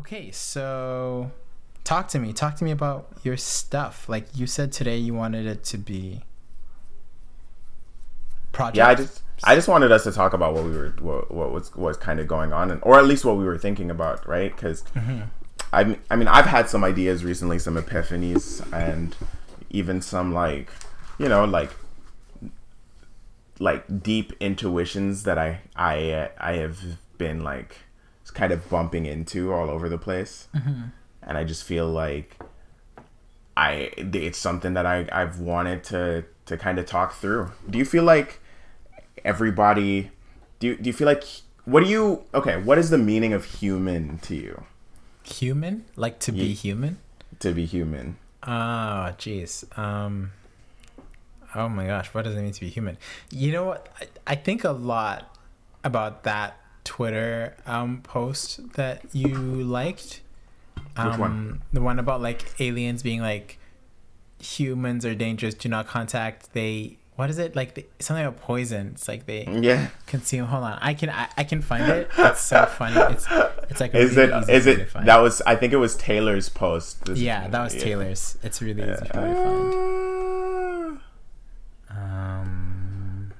Okay, so talk to me. Talk to me about your stuff. Like you said today, you wanted it to be project. Yeah, I just I just wanted us to talk about what we were what, what was was kind of going on, and or at least what we were thinking about, right? Because mm-hmm. I I mean I've had some ideas recently, some epiphanies, and even some like you know like like deep intuitions that I I I have been like kind of bumping into all over the place, mm-hmm. and I just feel like I it's something that I I've wanted to to kind of talk through. Do you feel like everybody? Do you, do you feel like what do you okay? What is the meaning of human to you? Human, like to be human. To be human. Oh, jeez. Um. Oh my gosh, what does it mean to be human? You know what? I, I think a lot about that Twitter um, post that you liked. Um, Which one? Um, the one about like aliens being like humans are dangerous. Do not contact. They what is it like? The, something about poison. It's like they yeah consume. Hold on, I can I, I can find it. It's so funny. It's it's like is really it is it that was I think it was Taylor's post. This yeah, that was yeah. Taylor's. It's really yeah. easy to find. Um,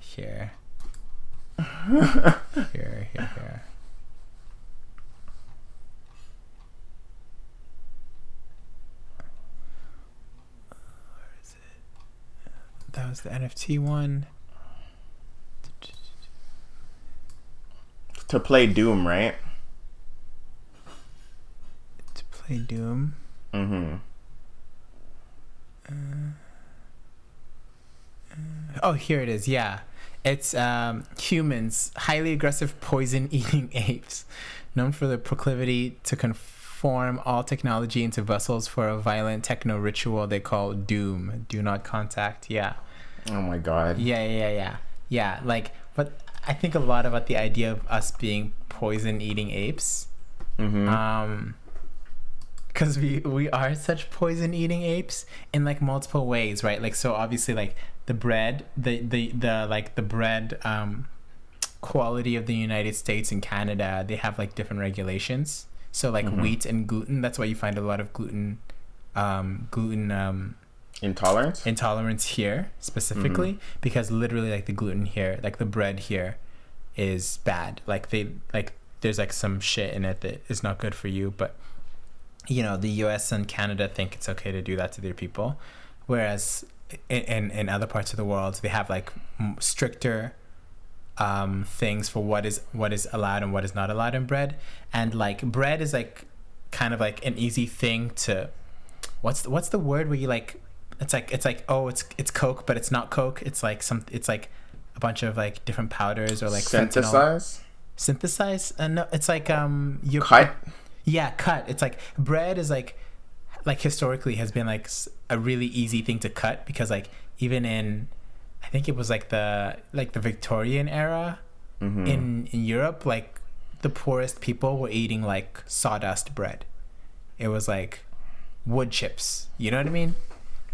here. Here, here, here. Where is it? That was the NFT one. To play Doom, right? To play Doom. Mm-hmm. Uh, uh, oh, here it is. Yeah. It's um, humans, highly aggressive poison eating apes, known for their proclivity to conform all technology into vessels for a violent techno ritual they call Doom. Do not contact. Yeah. Oh my god. Yeah, yeah, yeah. Yeah, like, but I think a lot about the idea of us being poison eating apes. Mm-hmm. Um, because we we are such poison eating apes in like multiple ways right like so obviously like the bread, the the the like the bread um, quality of the United States and Canada, they have like different regulations. So like mm-hmm. wheat and gluten, that's why you find a lot of gluten um, gluten um, intolerance intolerance here specifically mm-hmm. because literally like the gluten here, like the bread here is bad. Like they like there's like some shit in it that is not good for you, but you know, the US and Canada think it's okay to do that to their people. Whereas in in other parts of the world they have like stricter um, things for what is what is allowed and what is not allowed in bread. And like bread is like kind of like an easy thing to what's the, what's the word where you like it's like it's like oh it's it's coke but it's not coke. It's like some it's like a bunch of like different powders or like synthesize? Fentanyl. synthesize? Uh, no it's like um you cut? Yeah cut. It's like bread is like like historically has been like a really easy thing to cut because like even in I think it was like the like the Victorian era mm-hmm. in in Europe like the poorest people were eating like sawdust bread. It was like wood chips. You know what I mean?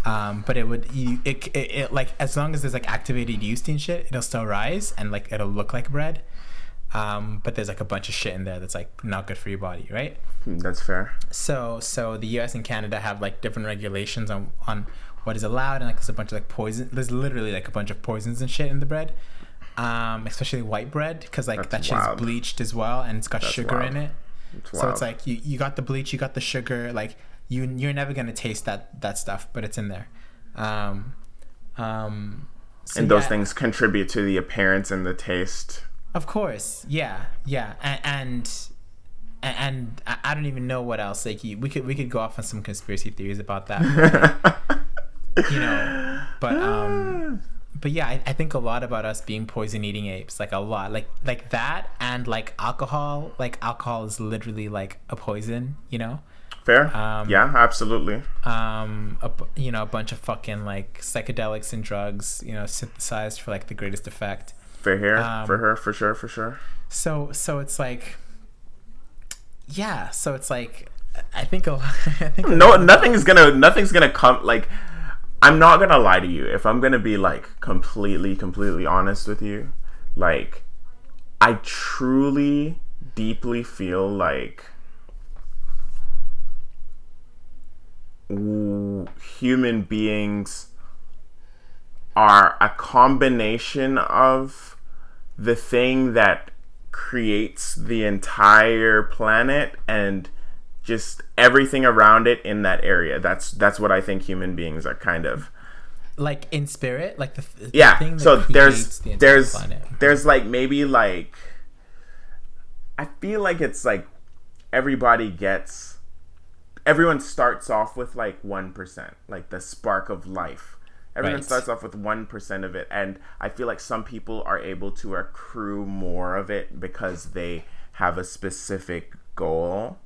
Um, but it would you it, it, it like as long as there's like activated yeast and shit, it'll still rise and like it'll look like bread. Um, but there's like a bunch of shit in there that's like not good for your body, right? Hmm, that's fair. So so the U.S. and Canada have like different regulations on on what is allowed, and like there's a bunch of like poison. There's literally like a bunch of poisons and shit in the bread, um, especially white bread because like that's that shit's bleached as well, and it's got that's sugar wild. in it. So it's like you, you got the bleach, you got the sugar, like you you're never gonna taste that that stuff, but it's in there. Um, um, so and those yeah. things contribute to the appearance and the taste of course, yeah, yeah, and and, and I don't even know what else. Like we could we could go off on some conspiracy theories about that. you know, but um, but yeah, I, I think a lot about us being poison eating apes, like a lot, like like that, and like alcohol. Like alcohol is literally like a poison. You know. Fair. Um, yeah, absolutely. Um, a, you know, a bunch of fucking like psychedelics and drugs, you know, synthesized for like the greatest effect for her um, for her for sure for sure. So so it's like yeah so it's like i think a, I think no nothing's gonna nothing's gonna come like i'm not gonna lie to you. If i'm gonna be like completely completely honest with you like i truly deeply feel like human beings are a combination of the thing that creates the entire planet and just everything around it in that area. That's that's what I think human beings are kind of. Like in spirit, like the, the Yeah. So there's the there's planet. there's like maybe like I feel like it's like everybody gets everyone starts off with like 1%, like the spark of life. Everyone Right. starts off with 1% of it and I feel like some people are able to accrue more of it because they have a specific goal.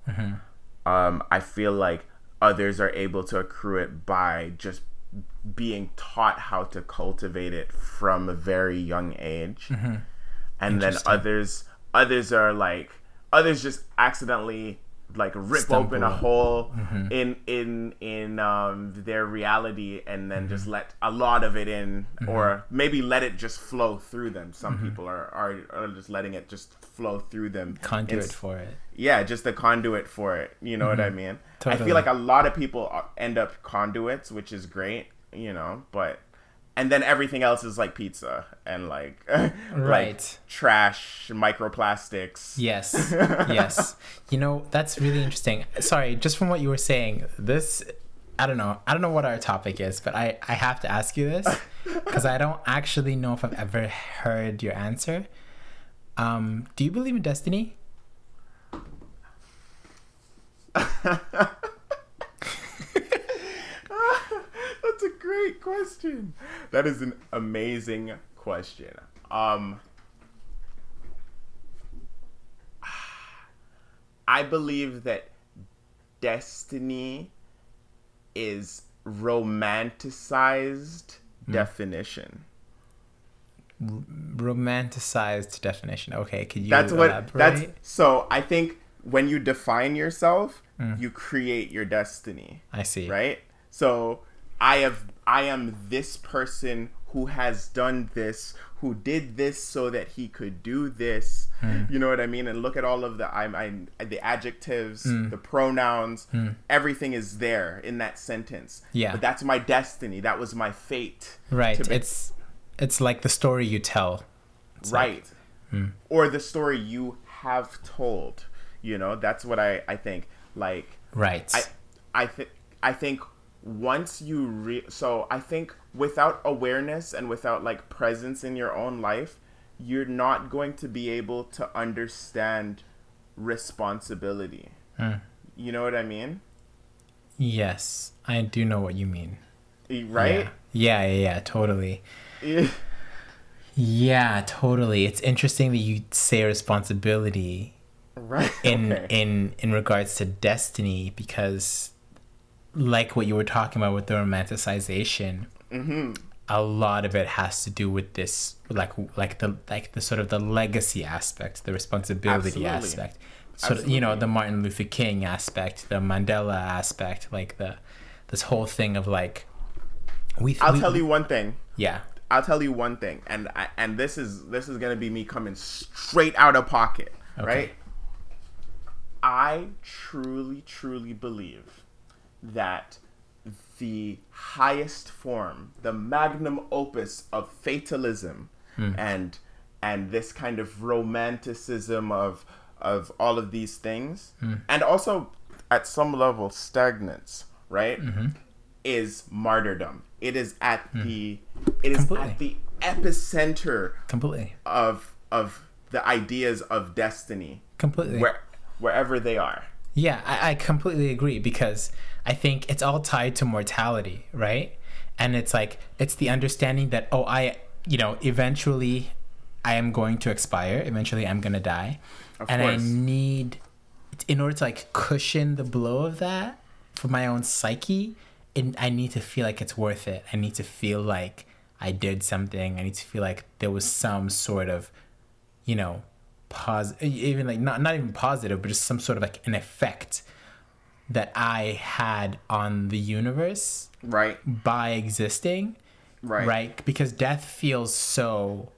Um, I feel like others are able to accrue it by just being taught how to cultivate it from a very young age. And then others others are like others just accidentally like rip open a hole in in in um their reality and then just let a lot of it in or maybe let it just flow through them some people are, are are just letting it just flow through them conduit Ins- for it. yeah, just a conduit for it. You know what I mean? I Mm-hmm. Feel like a lot of people end up conduits, which is great, you know, but and then everything else is like pizza and like like Right. trash, microplastics. Yes, yes. You know that's really interesting. Sorry, just from what you were saying, this I don't know. I don't know what our topic is, but I I have to ask you this because I don't actually know if I've ever heard your answer. Um, do you believe in destiny? That's a great question. That is an amazing question. Um I believe that destiny is romanticized definition. Romanticized definition. Okay, could you That's what elaborate? that's so I think when you define yourself, you create your destiny. I see. right? So I have I am this person who has done this, who did this so that he could do this. Hmm. You know what I mean? And look at all of the I'm, I'm the adjectives, the pronouns, everything is there in that sentence. Hmm. Yeah. But that's my destiny. That was my fate. Right. be- It's it's like the story you tell. It's like- right. Or the story you have told. You know, that's what I, I think. Like right. I I think I think once you re so I think without awareness and without like presence in your own life, you're not going to be able to understand responsibility. Hmm. You know what I mean? yes, I do know what you mean. Right? Yeah. Yeah, yeah, yeah, totally. Yeah. Yeah, totally. It's interesting that you say responsibility Right. in Okay. in in regards to destiny because like what you were talking about with the romanticization Mm-hmm. a lot of it has to do with this like like the like the sort of the legacy aspect the responsibility Absolutely. aspect sort of you know the martin luther king aspect the mandela aspect like the this whole thing of like we I'll we- tell you one thing. yeah I'll tell you one thing, and I, and this is this is gonna be me coming straight out of pocket, right? I truly, truly believe that the highest form, the magnum opus of fatalism, hmm. and and this kind of romanticism of of all of these things, hmm. and also at some level stagnance, right? Mm-hmm. Is martyrdom. It is at hmm. the it is Completely. at the epicenter completely. of of the ideas of destiny. Completely. Where wherever they are. Yeah, I, I completely agree because I think it's all tied to mortality, right? And it's like it's the understanding that oh, I you know eventually I am going to expire. Eventually, I'm gonna die, Of and course. I need in order to like cushion the blow of that for my own psyche. And I need to feel like it's worth it. I need to feel like I did something. I need to feel like there was some sort of you know, pos even like not not even positive, but just some sort of like an effect that I had on the universe right by existing, right right? Because death feels so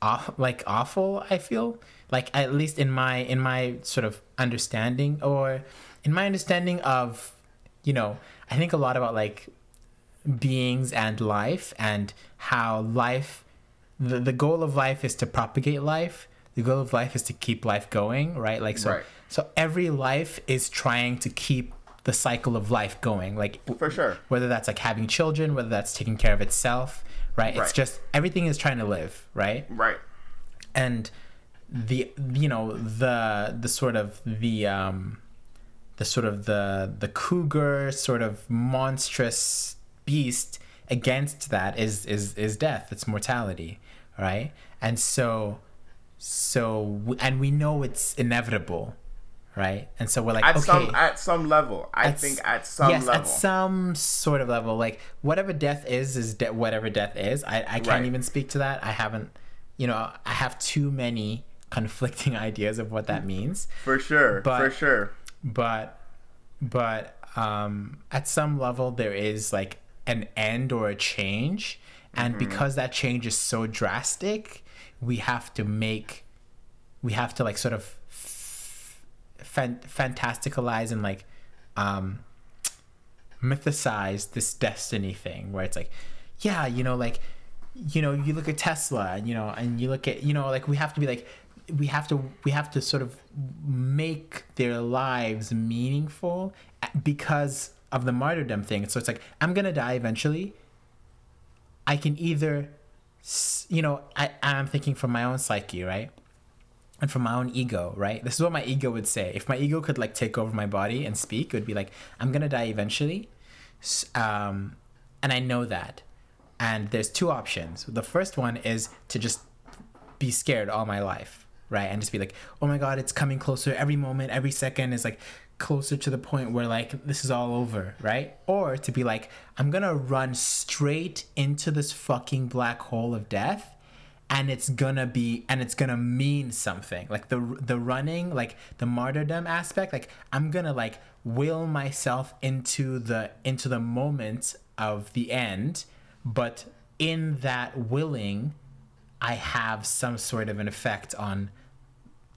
off, like awful. I feel like at least in my in my sort of understanding or in my understanding of you know i think a lot about like beings and life and how life the, the goal of life is to propagate life the goal of life is to keep life going right like so Right. So every life is trying to keep the cycle of life going like For sure. whether that's like having children whether that's taking care of itself right, it's just everything is trying to live right? Right. and the you know the the sort of the um the sort of the the cougar sort of monstrous beast against that is is is death. It's mortality right? And so so and we know it's inevitable right and so we're like At okay some at some level, I think at some yes, level. at some sort of level, like whatever death is, is de- whatever death is. I, I can't Right. even speak to that. I haven't, you know, I have too many conflicting ideas of what that means. for sure. but- for sure. But, but um, at some level, there is like an end or a change, and Mm-hmm. because that change is so drastic, we have to make, we have to like sort of fan- fantasticalize and like um mythicize this destiny thing where it's like yeah you know like you know you look at tesla and, you know and you look at you know like we have to be like we have to we have to sort of make their lives meaningful because of the martyrdom thing. So it's like i'm gonna die eventually. I can either you know i i'm thinking from my own psyche right and from my own ego, right? This is what my ego would say. If my ego could like take over my body and speak, it would be like, I'm gonna die eventually, um, and I know that. And there's two options. The first one is to just be scared all my life, right? And just be like, oh my god, it's coming closer. Every moment, every second is like closer to the point where like this is all over, right? Or to be like, I'm gonna run straight into this fucking black hole of death and it's gonna be and it's gonna mean something. Like the the running like the martyrdom aspect like i'm gonna like will myself into the into the moment of the end but in that willing i have some sort of an effect on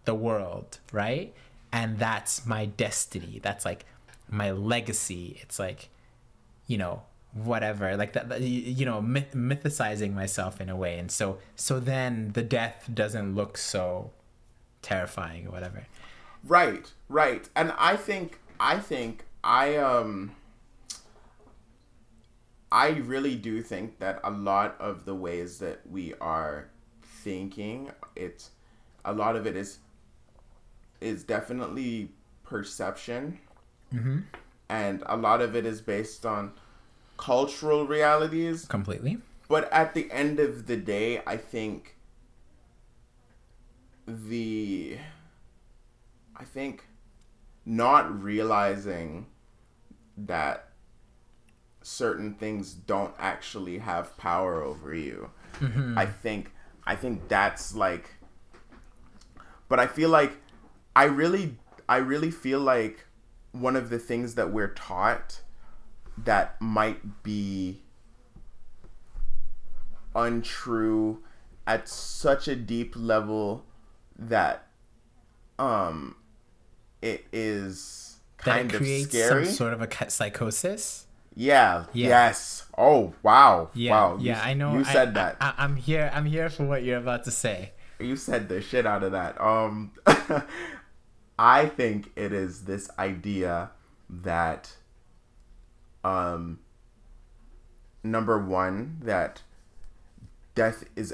the world right? And that's my destiny. That's like my legacy. It's like you know whatever like that, that you you know myth- mythicizing myself in a way and so so then the death doesn't look so terrifying or whatever Right, right. And I think I think I um I really do think that a lot of the ways that we are thinking, it's a lot of it is is definitely perception. Mm-hmm. And a lot of it is based on cultural realities. completely But at the end of the day, I think the I think not realizing that certain things don't actually have power over you. Mm-hmm. I think I think that's like but I feel like I really I really feel like one of the things that we're taught that might be untrue at such a deep level that um it is that kind of creates scary. some sort of a psychosis yeah, Yeah. Yes. Oh wow. yeah Wow. yeah You- i know You I- said that. I, I, i'm here i'm here for what you're about to say you said the shit out of that. Um, I think it is this idea that, um, number one, that death is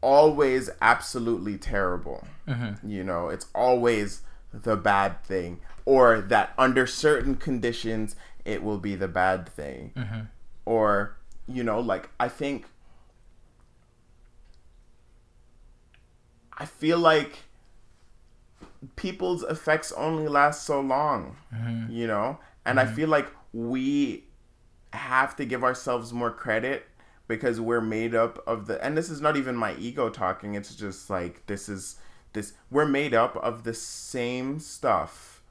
always absolutely terrible. Mm-hmm. You know, it's always the bad thing, or that under certain conditions it will be the bad thing, mm-hmm. or you know, like I think I feel like people's effects only last so long, mm-hmm. you know? And I feel like we have to give ourselves more credit because we're made up of the and this is not even my ego talking, it's just like this is this we're made up of the same stuff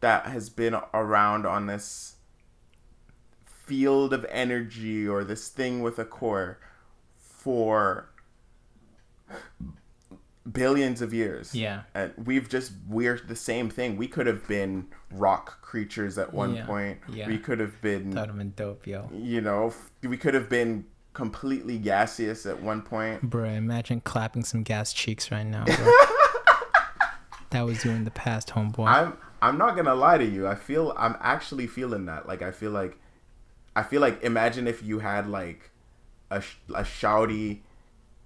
that has been around on this field of energy or this thing with a core for billions of years. Yeah. And we've just we're the same thing. We could have been rock creatures at one Yeah. point. Yeah. We could have been That would have been dope, yo. you know, f- we could have been completely gaseous at one point. Bro, imagine clapping some gas cheeks right now, bro. that was you in the past, homeboy. I'm I'm not gonna lie to you. I feel I'm actually feeling that. Like I feel like I feel like imagine if you had like a sh- a shouty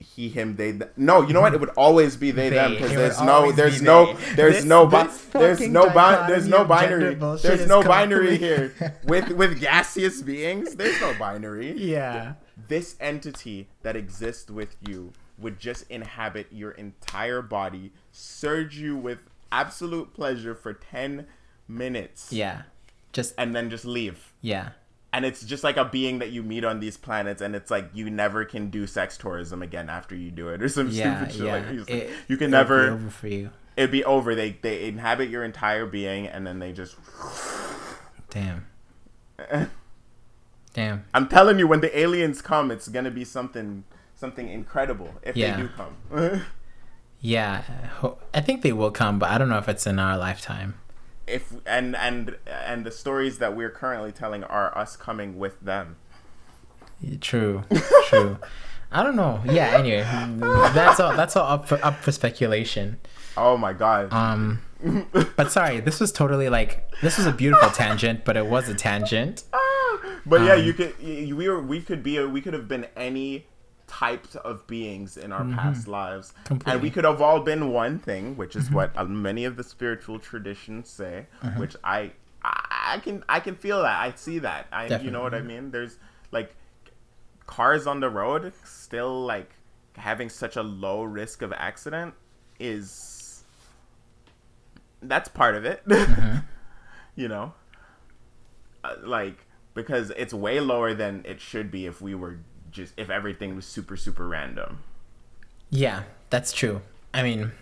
he him they th- no you know what it would always be they, They. them because there's no there's be no there's This- no bi- there's no bi- there's no binary there's no binary here with with gaseous beings there's no binary yeah. this entity that exists with you would just inhabit your entire body, surge you with absolute pleasure for 10 minutes, Yeah. Just and then just leave. yeah. And it's just like a being that you meet on these planets, and it's like you never can do sex tourism again after you do it, or some Yeah, stupid shit yeah. like that. It's like, It- you can never. over for you. It'd be over. They they inhabit your entire being, and then they just. Damn. Damn. I'm telling you, when the aliens come, it's gonna be something something incredible if Yeah. they do come. Yeah. I think they will come, but I don't know if it's in our lifetime. If and and and the stories that we're currently telling are us coming with them. True. True. I don't know. Yeah. Anyway, that's all. That's all up for up for speculation. Oh my god. Um, but sorry, this was totally like this was a beautiful tangent, but it was a tangent. but yeah, um, you could y- we were we could be a, we could have been any types of beings in our past lives, and Mm-hmm. Completely. Mm-hmm. we could have all been one thing, which is what uh, many of the spiritual traditions say. Which I, I I can I can feel that I see that I you know what I mean. There's like cars on the road still like having such a low risk of accident is that's part of it you know uh, like because it's way lower than it should be if we were just if everything was super super random Yeah, that's true. I mean,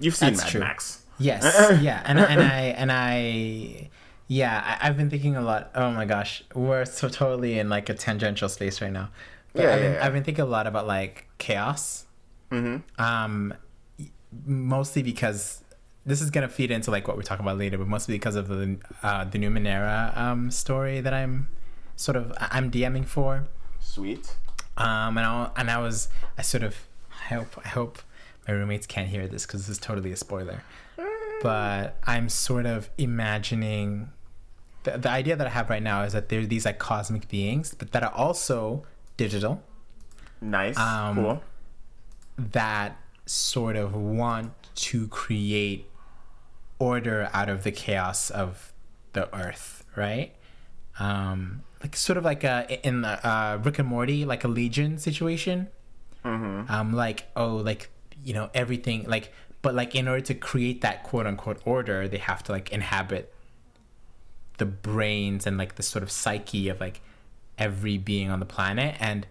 you've seen mad true. max yes, yeah, and and I and I, yeah, I, I've been thinking a lot. Oh my gosh, we're so totally in like a tangential space right now. But Yeah, I've been, yeah, yeah. I've been thinking a lot about like chaos. mm-hmm. Um, mostly because this is gonna feed into like what we're talking about later, but mostly because of the uh, the Numenera um story that I'm sort of I'm DMing for. Sweet. Um, and I and I was I sort of I hope I hope my roommates can't hear this because this is totally a spoiler. But I'm sort of imagining the the idea that I have right now is that there are these like cosmic beings, but that are also digital. Nice. Um, cool. that sort of want to create order out of the chaos of the earth, right? Um, like sort of like a in the uh, Rick and Morty, like a Legion situation. mm-hmm. Um, like oh, like you know everything, like but like in order to create that quote unquote order, they have to like inhabit the brains and like the sort of psyche of like every being on the planet and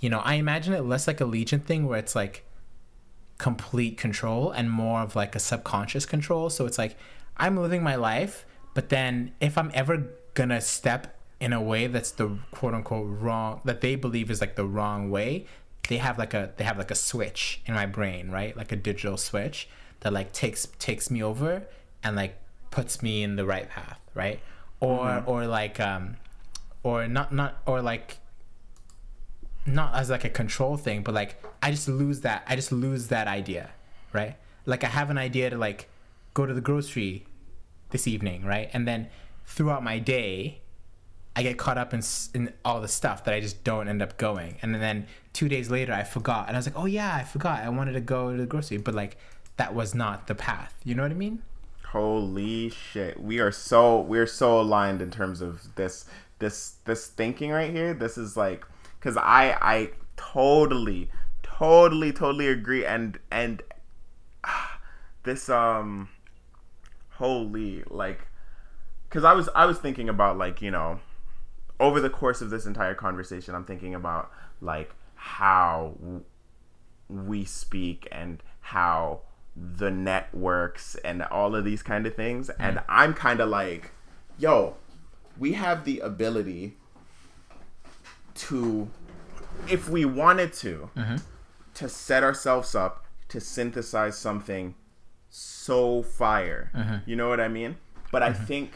you know i imagine it less like a legion thing where it's like complete control and more of like a subconscious control so it's like i'm living my life but then if i'm ever gonna step in a way that's the quote unquote wrong that they believe is like the wrong way they have like a they have like a switch in my brain right? Like a digital switch that like takes takes me over and like puts me in the right path right? Or or like um or not not or like not as like a control thing but like i just lose that i just lose that idea right? Like i have an idea to like go to the grocery this evening right? And then throughout my day i get caught up in, in all the stuff that i just don't end up going. And then two days later i forgot. And i was like oh yeah i forgot. I wanted to go to the grocery. But like that was not the path. You know what i mean? Holy shit. We are so we're so aligned in terms of this this this thinking right here. This is like because i i totally totally totally agree. And and this um holy like because i was i was thinking about like you know over the course of this entire conversation i'm thinking about like how we speak and how the networks and all of these kind of things hmm. and i'm kind of like yo we have the ability to if we wanted to mm-hmm. to set ourselves up to synthesize something so fire. Mm-hmm. You know what I mean? But I mm-hmm. think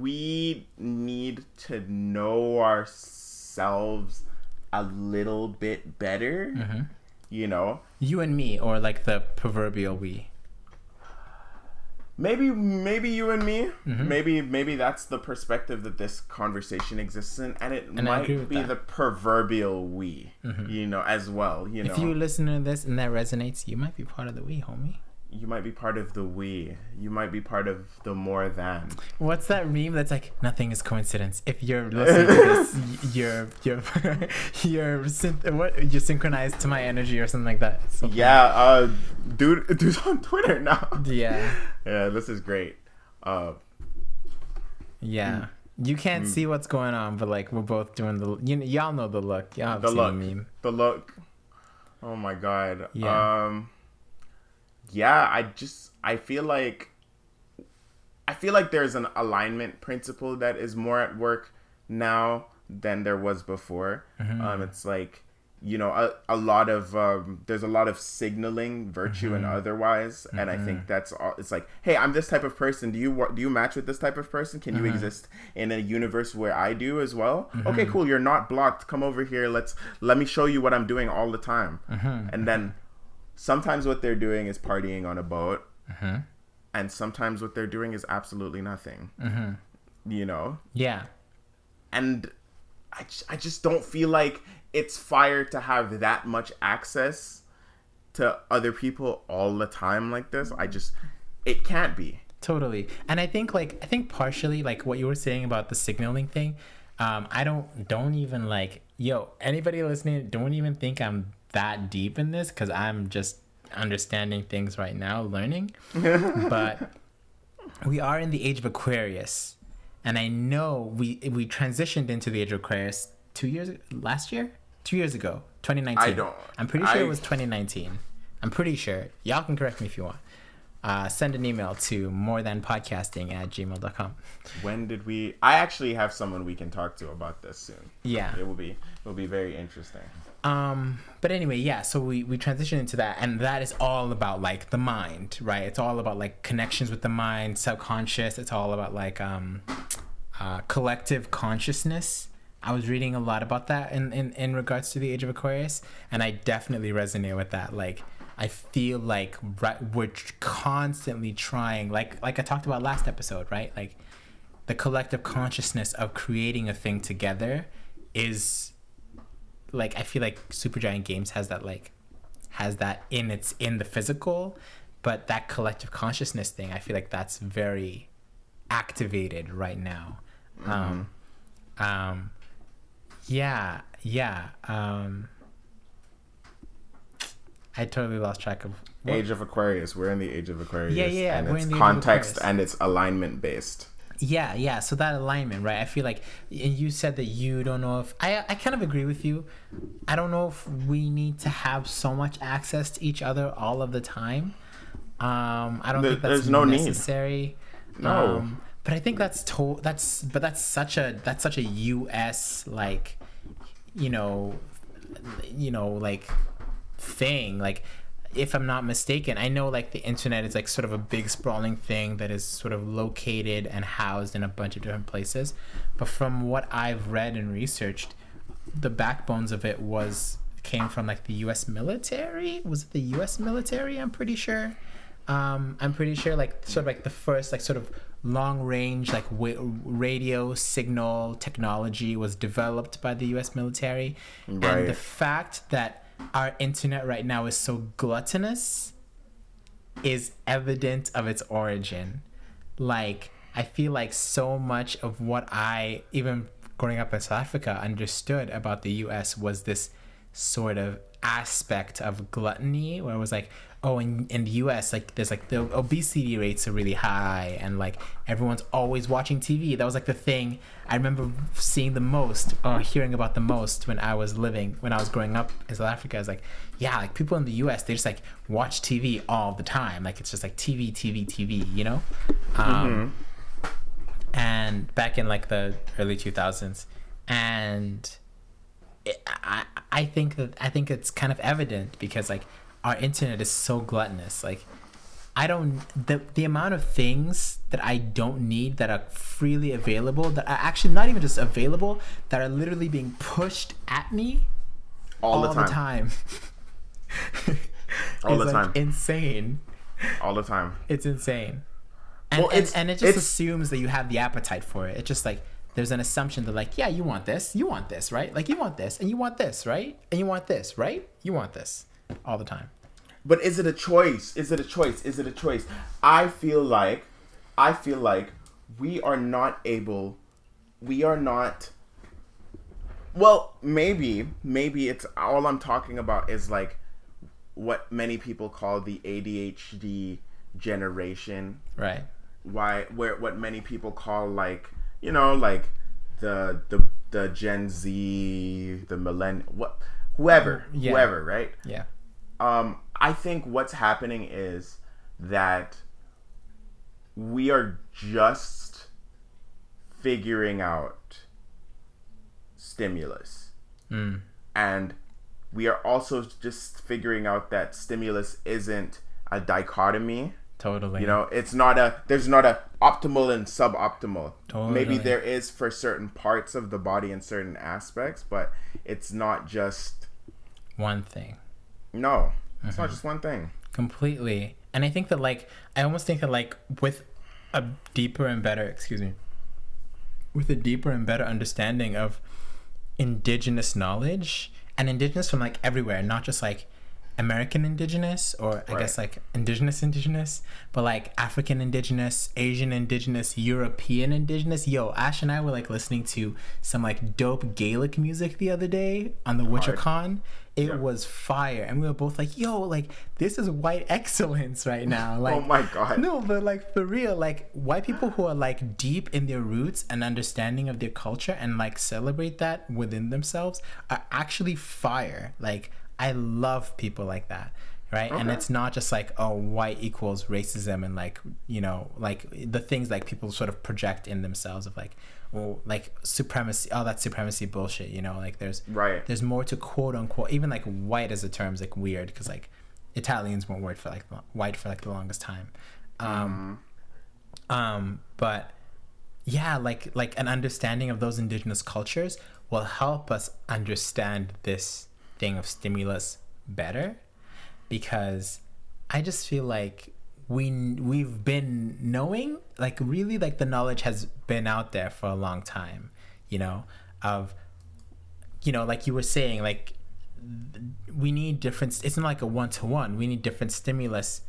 we need to know ourselves a little bit better. Mm-hmm. You know, You and me, or like the proverbial we. maybe maybe you and me, Mm-hmm. maybe maybe that's the perspective that this conversation exists in, and it And might be that. Mm-hmm. the proverbial we. You know, as well. You know, If you listen to this and that resonates, you might be part of the we, homie. You might be part of the we. You might be part of the more than. What's that meme that's like nothing is coincidence? If you're listening to this, you're you're you're syn- what you're synchronized to my energy or something like that. Yeah, uh, dude, dude's on Twitter now. yeah, Yeah, this is great. Uh, yeah. You can't see what's going on, but like we're both doing the you know, y'all know the look. Y'all have the seen look, the meme. the look. Oh my god. Yeah. Um. Yeah, I just I feel like I feel like there's an alignment principle that is more at work now than there was before. Mm-hmm. Um, it's like you know a, a lot of um, there's a lot of signaling virtue and Mm-hmm. otherwise and i think that's all it's like hey i'm this type of person do you do you match with this type of person can you Mm-hmm. exist in a universe where i do as well okay cool you're not blocked come over here let's let me show you what i'm doing all the time Mm-hmm. and then sometimes what they're doing is partying on a boat Mm-hmm. and sometimes what they're doing is absolutely nothing Mm-hmm. you know Yeah, and I, I just don't feel like it's fire to have that much access to other people all the time like this i just it can't be totally. And I think like I think partially like what you were saying about the signaling thing. Um, I don't don't even like yo anybody listening don't even think I'm that deep in this because I'm just understanding things right now, learning. but we are in the age of Aquarius, and I know we we transitioned into the age of Aquarius two years last year, two years ago, 2019. I don't- I'm pretty sure I- it was 2019. I'm pretty sure. Y'all can correct me if you want. Uh, send an email to more than podcasting at gmail.com. when did we i actually have someone we can talk to about this soon Yeah. it will be it will be very interesting Um, but anyway, yeah, so we, we transition into that, and that is all about like the mind, right? It's all about like connections with the mind, subconscious. It's all about like um, uh, collective consciousness. I was reading a lot about that in, in, in regards to the age of Aquarius, and I definitely resonate with that. Like, I feel like right, we're constantly trying, like like I talked about last episode, right? Like, the collective consciousness of creating a thing together is like I feel like Supergiant Games has that like has that in its in the physical, but that collective consciousness thing, I feel like that's very activated right now. Um, um, yeah, yeah. Um, I totally lost track of. what- age of aquarius we're in the age of aquarius Yeah, yeah, and we're it's in the context and it's alignment based Yeah, yeah. So that alignment, right? I feel like, and you said that you don't know if I. I kind of agree with you. I don't know if we need to have so much access to each other all of the time. Um, I don't There- think that's there's no need. necessary. No. Um, but I think that's to- that's but that's such a that's such a U.S. like, you know, you know like thing like if i'm not mistaken i know like the internet is like sort of a big sprawling thing that is sort of located and housed in a bunch of different places. But from what i've read and researched the backbones of it was came from like the us military? Was it the us military? I'm pretty sure. Um, i'm pretty sure like sort of like the first like sort of long range like wa- radio signal technology was developed by the us military. And the fact that our internet right now is so gluttonous is evident of its origin. Like, I feel like so much of what I, even growing up in South Africa, understood about the US was this sort of aspect of gluttony where it was like, oh, in, in the US, like, there's like the obesity rates are really high and like everyone's always watching TV. That was like the thing I remember seeing the most or hearing about the most when I was living, when I was growing up in South Africa. I was like, yeah, like people in the US, they just like watch TV all the time. Like, it's just like TV, TV, TV, you know? Um, and back in like the early 2000s and it, I, I think that i think it's kind of evident because like our internet is so gluttonous. Like I don't the the amount of things that I don't need that are freely available that are actually not even just available that are literally being pushed at me all, the time. The time. All It's, the like, time. insane. All the time. It's insane. And, Well, and, it's- and it just assumes that you have the appetite for it. It's just like there's an assumption that like, yeah, you want this, you want this, right? Like you want this, and you want this, right? And you want this, right? You want this all the time. But is it a choice? Is it a choice? Is it a choice? I feel like I feel like we are not able we are not well, maybe maybe it's all I'm talking about is like what many people call the ADHD generation. Right. Why where what many people call like, you know, like the the the Gen Z, the millenn what whoever, Yeah. whoever, right? Yeah. um, I think what's happening is that we are just figuring out stimulus. Mm. And we are also just figuring out that stimulus isn't a dichotomy. Totally. You know, it's not a there's not a optimal and suboptimal. Totally. Maybe there is for certain parts of the body and certain aspects, but it's not just one thing. no. It's Mm-hmm. not just one thing. completely and i think that like i almost think that like with a deeper and better excuse me with a deeper and better understanding of indigenous knowledge and indigenous from like everywhere not just like american indigenous or i guess like indigenous indigenous but like african indigenous asian indigenous european indigenous yo ash and i were like listening to some like dope gaelic music the other day on the WitcherCon. it Yeah. was fire and we were both like yo like this is white excellence right now oh like oh my god. no, but like for real, like white people who are like deep in their roots and understanding of their culture and like celebrate that within themselves are actually fire. Like I love people like that. Right. And it's not just like, oh, white equals racism and like, you know, like the things like people sort of project in themselves of like, well, like supremacy, all that supremacy bullshit, you know, like there's Right. there's more to quote unquote even like white as a term is like weird because like Italians weren't white for like white for like the longest time. Um, um, but yeah, like like an understanding of those indigenous cultures will help us understand this thing of stimulus better because I just feel like we we've been knowing like really like the knowledge has been out there for a long time, you know, of you know like you were saying like we need different it's not like a one to one we need different stimulus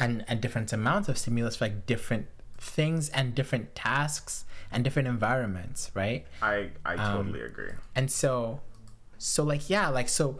and and different amounts of stimulus for like different things and different tasks and different environments right I I Um, totally agree. and so so like yeah like so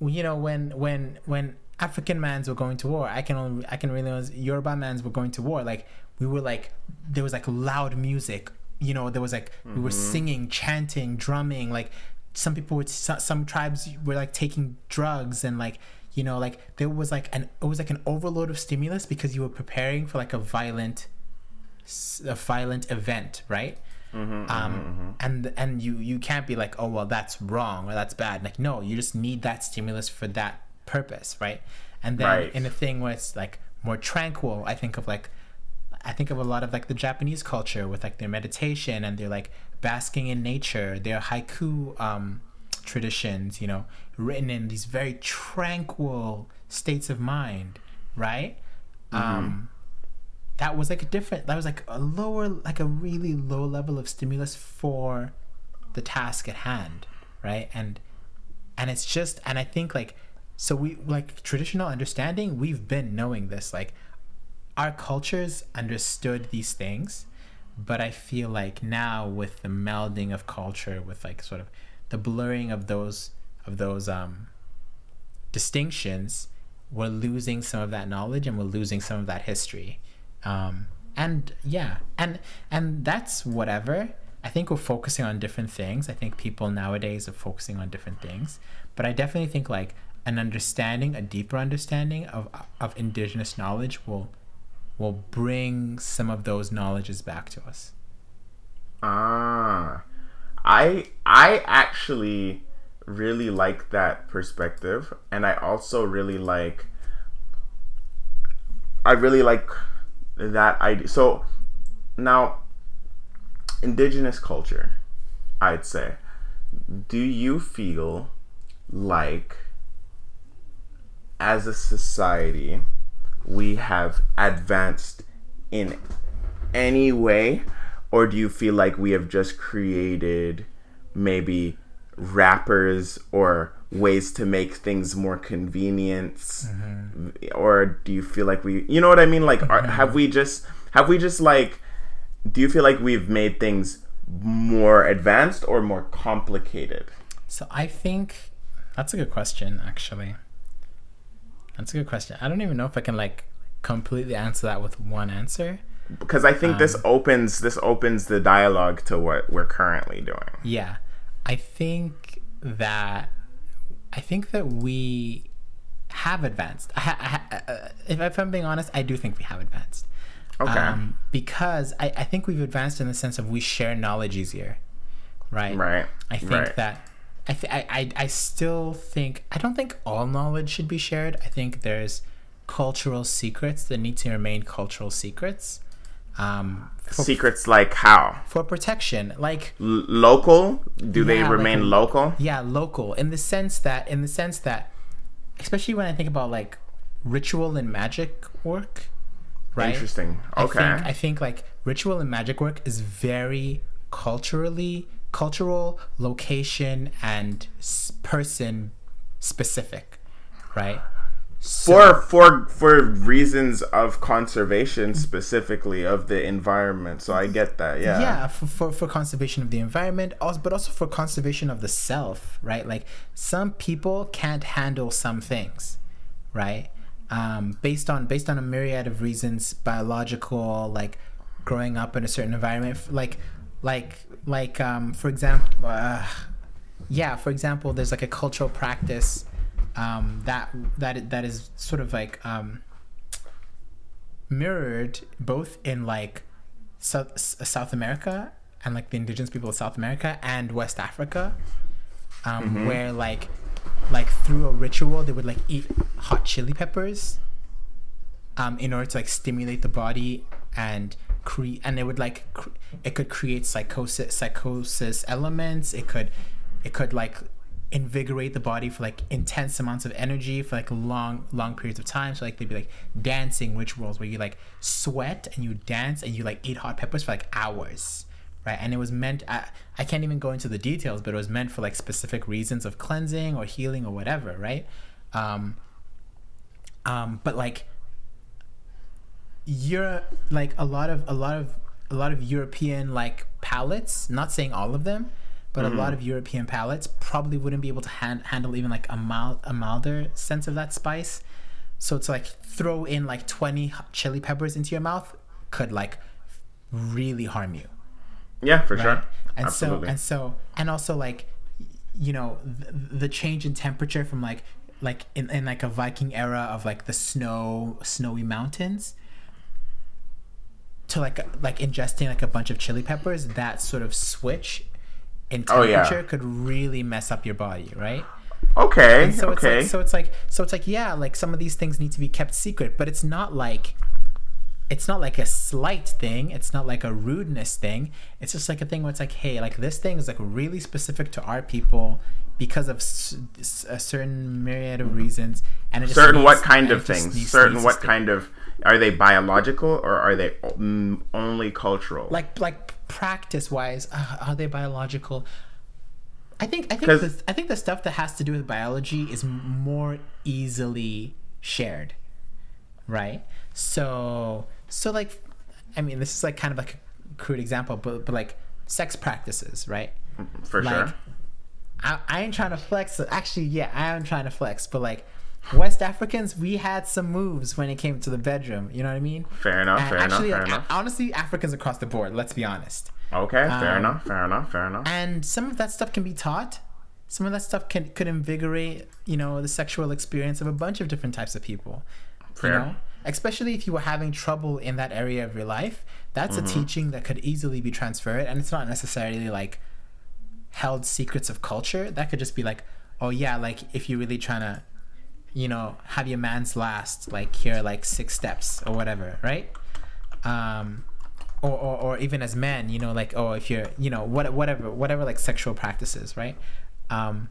you know when when when african mans were going to war i can only i can really yoruba mans were going to war like we were like there was like loud music you know there was like we were mm-hmm. singing chanting drumming like some people would some, tribes were like taking drugs and like you know like there was like an it was like an overload of stimulus because you were preparing for like a violent a violent event right um and and you you can't be like oh well that's wrong or that's bad. Like no you just need that stimulus for that purpose right? And then Right. in a thing where it's like more tranquil i think of like i think of a lot of like the japanese culture with like their meditation and their like basking in nature. Their haiku um traditions you know written in these very tranquil states of mind right? Um that was like a different that was like a lower like a really low level of stimulus for the task at hand right? And and it's just and i think like so we like traditional understanding we've been knowing this like our cultures understood these things but i feel like now with the melding of culture with like sort of the blurring of those of those um distinctions we're losing some of that knowledge and we're losing some of that history um and yeah and and that's whatever. I think we're focusing on different things. I think people nowadays are focusing on different things. But i definitely think like an understanding a deeper understanding of of indigenous knowledge will will bring some of those knowledges back to us. Ah, I I actually really like that perspective, and I also really like. I really like that idea. So now, indigenous culture, I'd say. Do you feel like, as a society, we have advanced in any way, or do you feel like we have just created maybe wrappers or ways to make things more convenient mm-hmm. or do you feel like we you know what i mean? Like are, have we just have we just like do you feel like we've made things more advanced or more complicated? So i think that's a good question actually. That's a good question. I don't even know if i can like completely answer that with one answer. Because i think um, this opens this opens the dialogue to what we're currently doing. Yeah. I think that I think that we have advanced. I I ha- uh, if, I'm being honest, I do think we have advanced. Okay. Um, because I, I think we've advanced in the sense of we share knowledge easier, right? Right. I think right. that I, th- I, I I still think I don't think all knowledge should be shared. I think there's cultural secrets that need to remain cultural secrets. Um, for, Secrets like how? For protection, like L- local. Do yeah, they remain like, local? Yeah, local. In the sense that, in the sense that, especially when I think about like ritual and magic work, right? Interesting. Okay. I think, I think like ritual and magic work is very culturally, cultural, location, and person specific, right? For for for reasons of conservation specifically of the environment. So i get that yeah. Yeah for, for, for conservation of the environment also but also for conservation of the self right? Like some people can't handle some things right? Um, based on based on a myriad of reasons biological like growing up in a certain environment like like like um, for example uh, yeah for example there's like a cultural practice um, that that that is sort of like um, mirrored both in like South South America and like the indigenous people of South America and West Africa, um, mm-hmm. where like like through a ritual they would like eat hot chili peppers um, in order to like stimulate the body and create and it would like cre- it could create psychosis psychosis elements it could it could like invigorate the body for like intense amounts of energy for like long long periods of time. So like they'd be like dancing rituals where you like sweat and you dance and you like eat hot peppers for like hours right? And it was meant I, I can't even go into the details but it was meant for like specific reasons of cleansing or healing or whatever right? Um um but like you're like a lot of a lot of a lot of european like palates not saying all of them but mm-hmm. a lot of European palates probably wouldn't be able to hand, handle even like a mild, a milder sense of that spice. So to like throw in like 20 chili peppers into your mouth could like really harm you. Yeah, for right? sure. And Absolutely. so and so and also like you know the, the change in temperature from like like in, in like a Viking era of like the snow snowy mountains to like like ingesting like a bunch of chili peppers that sort of switch and temperature oh, yeah. could really mess up your body, right? Okay. And so okay. It's like, so it's like so it's like yeah, like some of these things need to be kept secret, but it's not like it's not like a slight thing. It's not like a rudeness thing. It's just like a thing where it's like, hey, like this thing is like really specific to our people because of a certain myriad of reasons. And it certain needs, what kind of things? Needs, certain needs what kind of are they biological or are they mm, only cultural? Like like practice wise, uh, are they biological? I think I think the, I think the stuff that has to do with biology is more easily shared, right? So so like, I mean, this is like kind of like a crude example, but but like sex practices, right? For like, sure. I, I ain't trying to flex. Actually, yeah, I am trying to flex, but like West Africans, we had some moves when it came to the bedroom. You know what I mean? Fair enough. And fair actually, enough. Fair like, enough. Honestly, Africans across the board. Let's be honest. Okay. Fair um, enough. Fair enough. Fair enough. And some of that stuff can be taught. Some of that stuff can could invigorate, you know, the sexual experience of a bunch of different types of people. Fair. You know, especially if you were having trouble in that area of your life. That's mm-hmm. a teaching that could easily be transferred, and it's not necessarily like held secrets of culture. That could just be like oh yeah, like if you're really trying to, you know, have your man's last, like here like six steps or whatever, right? Um, or, or, or even as men, you know, like oh if you're, you know, what whatever whatever like sexual practices, right? Um,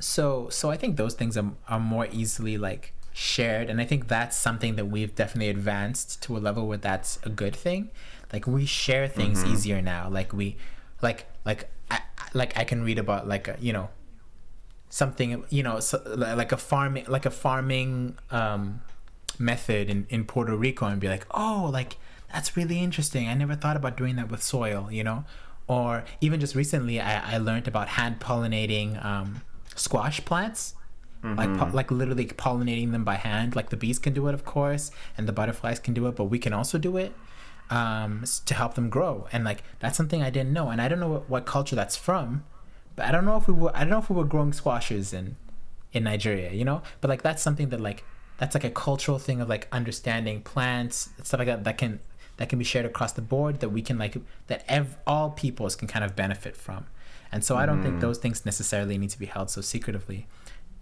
so so I think those things are are more easily like shared and i think that's something that we've definitely advanced to a level where that's a good thing like we share things mm-hmm. easier now like we like like I, like i can read about like a, you know something you know so, like a farming like a farming um method in, in puerto rico and be like oh like that's really interesting i never thought about doing that with soil you know or even just recently i, I learned about hand pollinating um, squash plants Mm-hmm. like po- like literally pollinating them by hand. Like the bees can do it, of course, and the butterflies can do it, but we can also do it um, to help them grow. And like that's something I didn't know, and I don't know what, what culture that's from, but I don't know if we were I don't know if we were growing squashes in in Nigeria, you know. But like that's something that like that's like a cultural thing of like understanding plants stuff like that that can that can be shared across the board that we can like that ev- all peoples can kind of benefit from and so i don't mm. think those things necessarily need to be held so secretively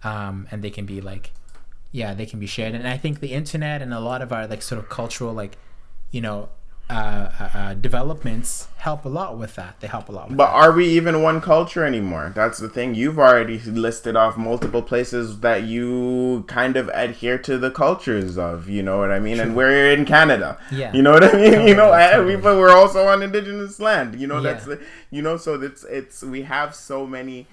um, and they can be like yeah they can be shared and i think the internet and a lot of our like sort of cultural like you know uh, uh, uh developments help a lot with that they help a lot but that. are we even one culture anymore that's the thing you've already listed off multiple places that you kind of adhere to the cultures of you know what i mean True. and we're in canada yeah you know what i mean totally, you know totally. we, but we're also on indigenous land you know yeah. that's the, you know so it's it's we have so many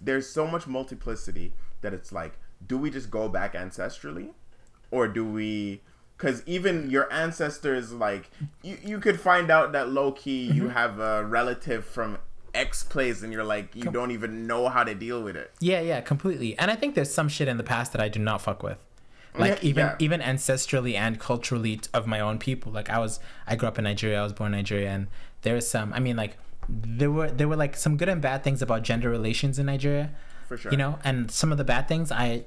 there's so much multiplicity that it's like, do we just go back ancestrally, or do we? Because even your ancestors, like you, you could find out that low key you mm-hmm. have a relative from X place, and you're like you Com- don't even know how to deal with it. Yeah, yeah, completely. And I think there's some shit in the past that I do not fuck with like yeah, even yeah. even ancestrally and culturally of my own people like i was i grew up in nigeria i was born in nigeria and there's some i mean like there were there were like some good and bad things about gender relations in nigeria for sure. You know, and some of the bad things I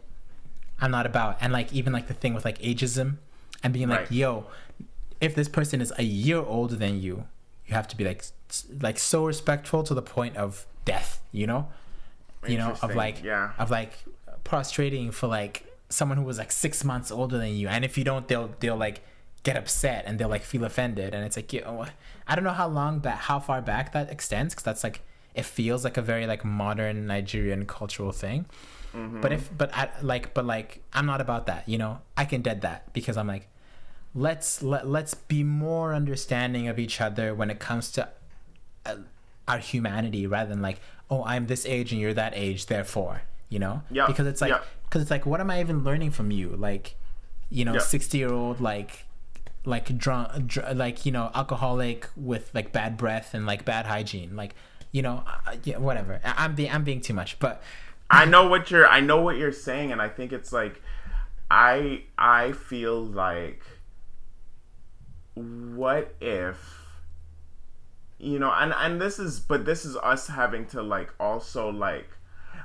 I'm not about. And like even like the thing with like ageism and being like, right. yo, if this person is a year older than you, you have to be like like so respectful to the point of death, you know? You know, of like yeah. of like prostrating for like someone who was like six months older than you. And if you don't they'll they'll like get upset and they'll like feel offended and it's like you know, I don't know how long that how far back that extends because that's like it feels like a very like modern Nigerian cultural thing. Mm-hmm. But if but I, like but like I'm not about that, you know. I can dead that because I'm like let's let, let's be more understanding of each other when it comes to uh, our humanity rather than like oh I'm this age and you're that age therefore, you know? Yeah. Because it's like because it's like what am I even learning from you? Like you know, 60 year old like like drunk dr- like you know alcoholic with like bad breath and like bad hygiene like you know, uh, yeah, whatever. I, am being I'm being too much, but I know what you're I know what you're saying, and I think it's like I I feel like what if you know and and this is but this is us having to like also like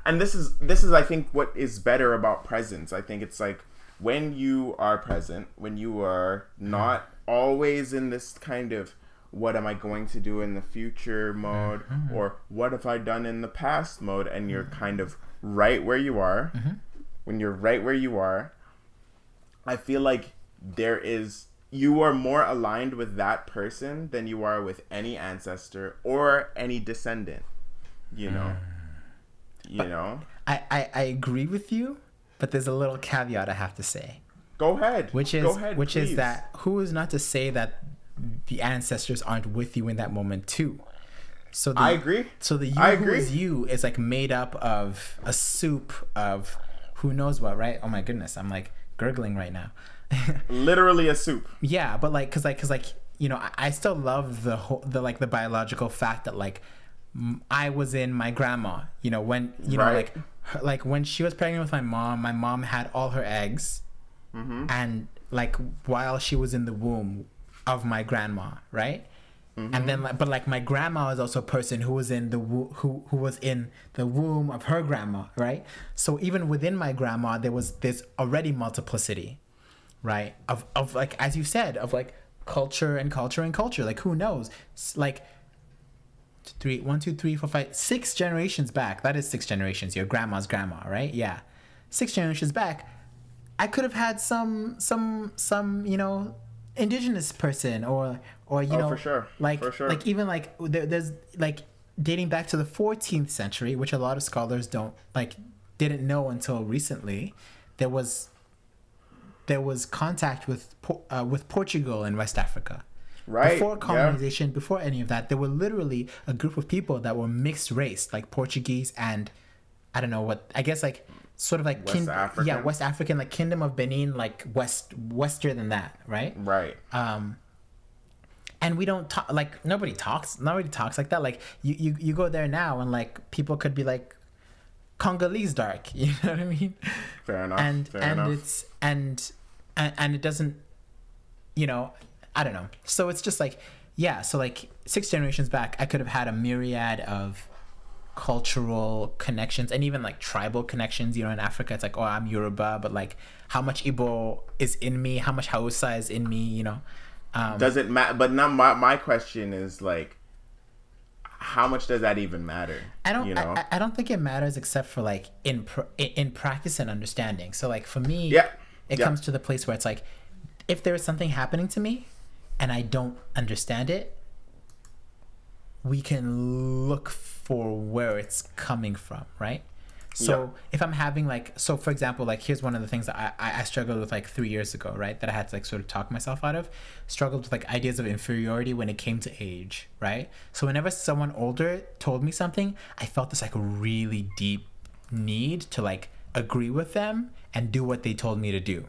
and this is this is i think what is better about presence. I think it's like when you are present when you are not always in this kind of what am I going to do in the future mode mm-hmm. or what have I done in the past mode and you're kind of right where you are. Mm-hmm. When you're right where you are, I feel like there is you are more aligned with that person than you are with any ancestor or any descendant. You know. Mm. You but know? I, I, I agree with you, but there's a little caveat I have to say. Go ahead. Which is ahead, which please. is that who is not to say that the ancestors aren't with you in that moment too. So the, I agree. So the you I who agree. is you is like made up of a soup of who knows what, right? Oh my goodness, I'm like gurgling right now. Literally a soup. Yeah, but like, cause like, cause like, you know, I, I still love the whole, the like the biological fact that like I was in my grandma. You know, when you know, like, her, like when she was pregnant with my mom, my mom had all her eggs, mm-hmm. and like while she was in the womb, of my grandma, right? Mm-hmm. And then, but like my grandma is also a person who was in the wo- who who was in the womb of her grandma, right? So even within my grandma, there was this already multiplicity, right? Of of like as you said, of like culture and culture and culture. Like who knows? Like three, one, two, three, four, five, six generations back. That is six generations. Your grandma's grandma, right? Yeah, six generations back. I could have had some, some, some, you know, indigenous person or, or you Oh, know, for sure. like, For sure. like even like there, there's like dating back to the 14th century, which a lot of scholars don't like, didn't know until recently. There was there was contact with uh, with Portugal in West Africa. Right. Before yeah. colonization, before any of that, there were literally a group of people that were mixed race, like Portuguese and I don't know what I guess like sort of like West African? yeah, West African, like Kingdom of Benin, like west wester than that, right? Right. um and we don't talk like nobody talks nobody talks like that like you, you you go there now and like people could be like congolese dark you know what i mean Fair enough. and Fair and enough. it's and, and and it doesn't you know i don't know so it's just like yeah so like six generations back i could have had a myriad of cultural connections and even like tribal connections you know in africa it's like oh i'm yoruba but like how much Ibo is in me how much hausa is in me you know um, does it matter? But now my my question is like, how much does that even matter? I don't. You know. I, I don't think it matters except for like in pr- in in practice and understanding. So like for me, Yeah, it yeah. comes to the place where it's like, if there is something happening to me, and I don't understand it, we can look for where it's coming from, right? So if I'm having like, so for example, like here's one of the things that I, I I struggled with like three years ago, right? That I had to like sort of talk myself out of. Struggled with like ideas of inferiority when it came to age, right? So whenever someone older told me something, I felt this like a really deep need to like agree with them and do what they told me to do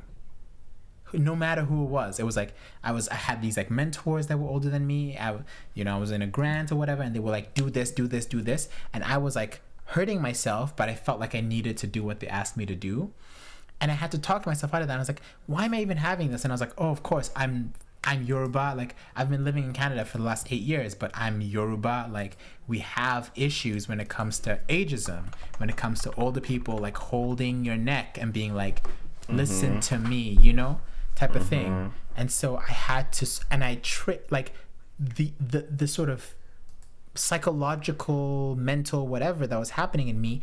no matter who it was it was like i was i had these like mentors that were older than me. I you know i was in a grant or whatever and they were like do this do this do this. And i was like hurting myself but i felt like i needed to do what they asked me to do. And i had to talk to myself out of that. And i was like why am i even having this? And i was like oh of course i'm i'm yoruba. Like i've been living in canada for the last eight years but i'm yoruba. Like we have issues when it comes to ageism when it comes to older people like holding your neck and being like listen mm-hmm. to me you know type of thing. Mm-hmm. And so i had to and i tri- like the the the sort of psychological mental whatever that was happening in me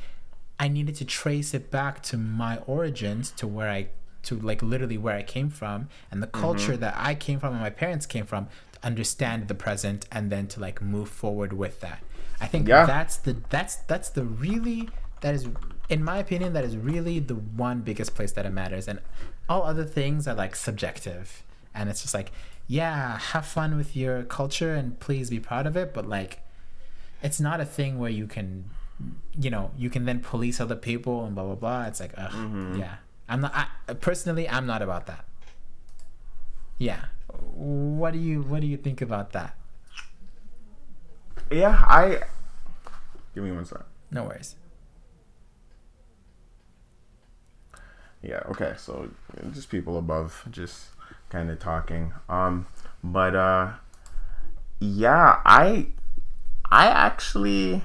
i needed to trace it back to my origins to where i to like literally where i came from and the mm-hmm. culture that i came from and my parents came from to understand the present and then to like move forward with that. I think Yeah. that's the that's that's the really that is in my opinion that is really the one biggest place that it matters. And all other things are like subjective. And it's just like yeah have fun with your culture and please be proud of it but like it's not a thing where you can you know you can then police other people and blah blah blah. It's like ugh, mm-hmm. yeah. I'm not I, personally i'm not about that. Yeah. What do you what do you think about that? Yeah, I. Give me one sec. no worries Yeah, okay. So just people above just kind of talking. Um but uh yeah, I I actually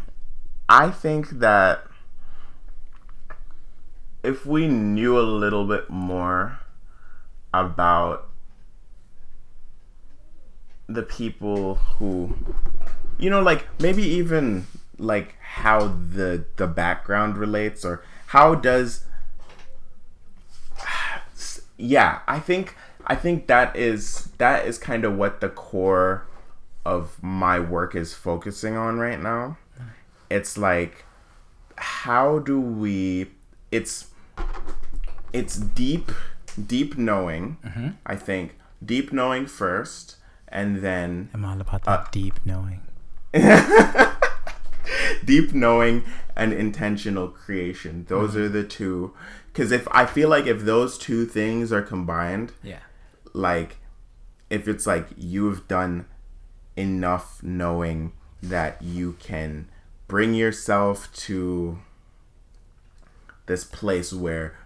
I think that if we knew a little bit more about the people who you know like maybe even like how the the background relates or how does yeah i think i think that is that is kind of what the core of my work is focusing on right now. It's like how do we it's it's deep deep knowing mm-hmm. i think deep knowing first and then i'm all about that deep knowing deep knowing and intentional creation. Those mm-hmm. are the two because if i feel like if those two things are combined yeah. like if it's like you've done enough knowing that you can bring yourself to this place where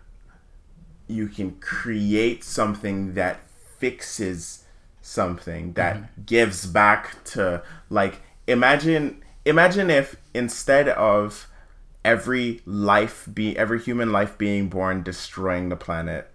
you can create something that fixes something that mm-hmm. gives back to like imagine imagine if instead of every life be every human life being born destroying the planet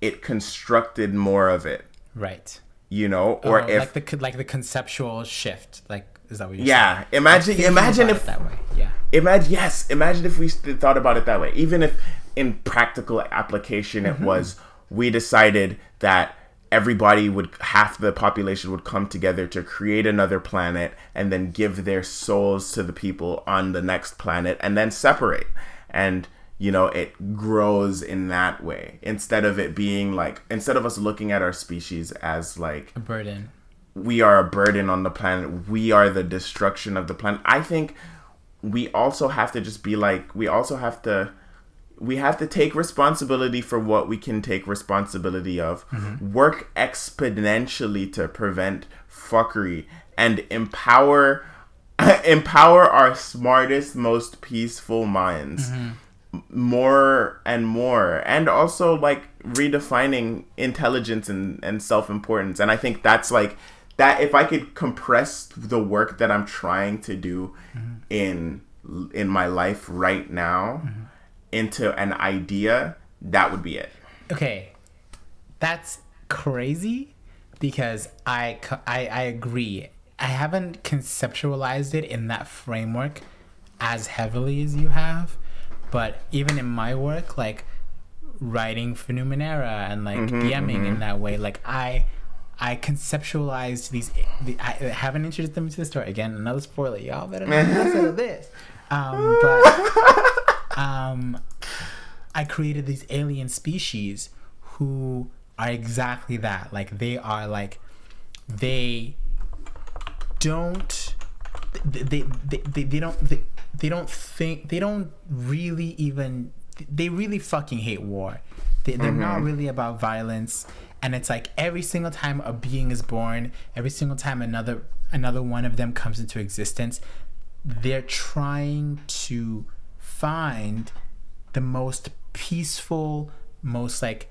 it constructed more of it right you know or Oh, if like the like the conceptual shift like Is that what you're yeah saying? imagine Thinking imagine if that way. Yeah. imagine yes imagine if we thought about it that way even if in practical application it mm-hmm. was we decided that everybody would half the population would come together to create another planet and then give their souls to the people on the next planet and then separate and you know it grows in that way instead of it being like instead of us looking at our species as like A burden. we are a burden on the planet. We are the destruction of the planet. I think we also have to just be like we also have to we have to take responsibility for what we can take responsibility of. Mm-hmm. Work exponentially to prevent fuckery and empower empower our smartest, most peaceful minds. Mm-hmm. More and more. And also like redefining intelligence and, and self-importance. And i think that's like that if i could compress the work that i'm trying to do mm-hmm. in in my life right now into an idea that would be it Okay, that's crazy because I, I I agree. I haven't conceptualized it in that framework as heavily as you have, but even in my work, like writing for Numenera and like DMing in that way, like I. I conceptualized these. The, I haven't introduced them to the story again. Another spoiler, y'all better not listen to this. Um, but um, I created these alien species who are exactly that. Like they are like they don't they they, they, they, don't they, they don't think they don't really even they really fucking hate war. They, they're not really about violence and it's like every single time a being is born, every single time another another one of them comes into existence, they're trying to find the most peaceful, most like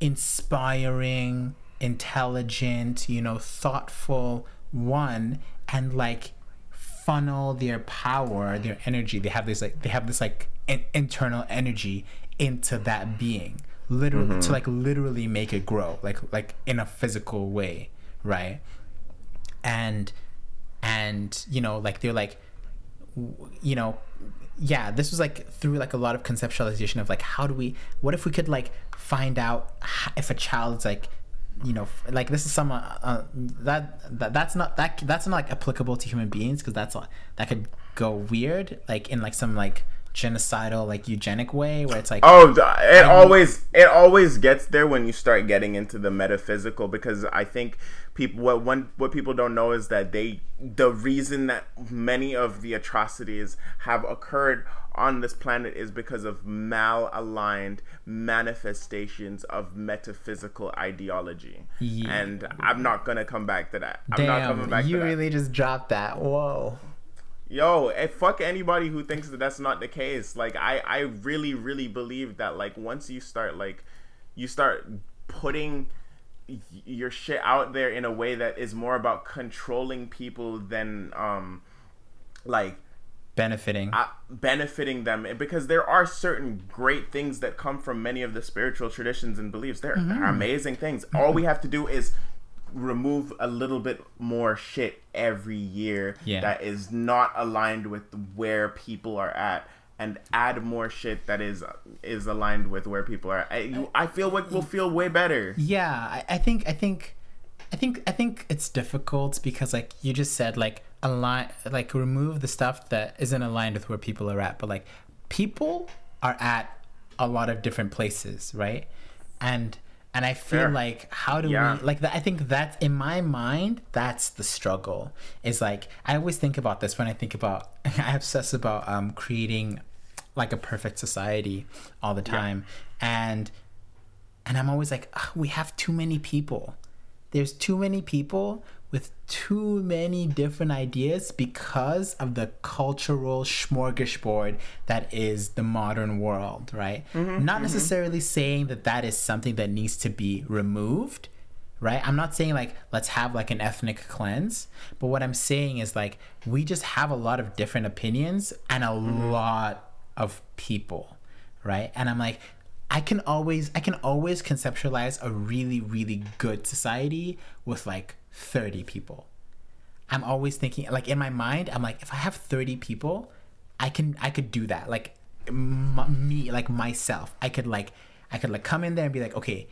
inspiring, intelligent, you know, thoughtful one and like funnel their power, their energy. They have this like they have this like in- internal energy into that being. Literally mm-hmm. to like literally make it grow, like like in a physical way, right? And and you know, like they're like you know yeah this was like through like a lot of conceptualization of like how do we what if we could like find out if a child's like you know like this is some uh, uh, that, that that's not that that's not like applicable to human beings because that's like that could go weird like in like some like genocidal like eugenic way where it's like Oh, it always it always gets there when you start getting into the metaphysical because I think people what one what people don't know is that they the reason that many of the atrocities have occurred on this planet is because of malaligned manifestations of metaphysical ideology. Yeah. And I'm not gonna come back to that. I'm not coming damn back you to that. really just dropped that whoa Yo, eh, fuck anybody who thinks that that's not the case. Like, I, I really, really believe that, like, once you start, like, you start putting your shit out there in a way that is more about controlling people than, um, like, benefiting. uh, benefiting them. Because there are certain great things that come from many of the spiritual traditions and beliefs. There Mm-hmm. are amazing things. All we have to do is remove a little bit more shit every year Yeah. that is not aligned with where people are at and add more shit that is is aligned with where people are I, you, I feel like we'll feel way better Yeah, I, I think I think I think I think it's difficult because like you just said like align like remove the stuff that isn't aligned with where people are at, but like people are at a lot of different places, right? And and I feel like how do Yeah. we like that I think that's in my mind that's the struggle. Is like I always think about this when I think about I obsess about um creating like a perfect society all the time. And and I'm always like, "Ugh, we have too many people. There's too many people with too many different ideas because of the cultural smorgasbord that is the modern world, right? Mm-hmm. Not mm-hmm. necessarily saying that that is something that needs to be removed, right? I'm not saying like let's have like an ethnic cleanse, but what I'm saying is like we just have a lot of different opinions and a mm-hmm. lot of people, right? And I'm like I can always I can always conceptualize a really really good society with like 30 people. I'm always thinking like in my mind, I'm like if I have 30 people, I can I could do that. Like m- me like myself. I could like I could like come in there and be like, okay,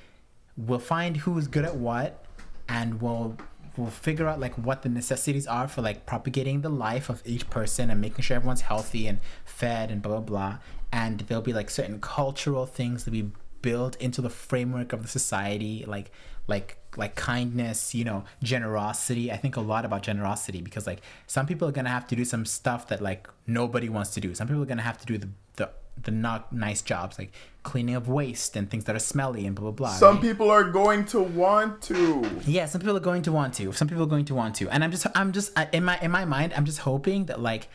we'll find who's good at what and we'll we'll figure out like what the necessities are for like propagating the life of each person and making sure everyone's healthy and fed and blah blah blah. And there'll be like certain cultural things that we built into the framework of the society like like like kindness you know generosity. I think a lot about generosity because like some people are gonna have to do some stuff that like nobody wants to do. Some people are gonna have to do the the, the not nice jobs like cleaning of waste and things that are smelly and blah blah blah Some right? people are going to want to. yeah some people are going to want to some people are going to want to and i'm just i'm just in my in my mind i'm just hoping that like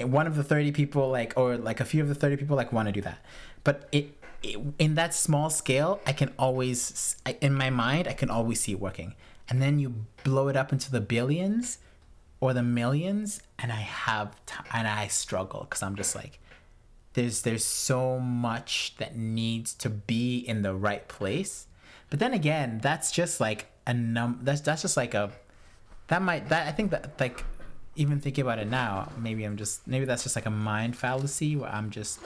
one of the 30 people like or like a few of the 30 people like want to do that but it, it in that small scale i can always in my mind i can always see it working and then you blow it up into the billions or the millions and i have t- and i struggle because i'm just like there's there's so much that needs to be in the right place but then again that's just like a num that's that's just like a that might that i think that like even thinking about it now maybe i'm just maybe that's just like a mind fallacy where i'm just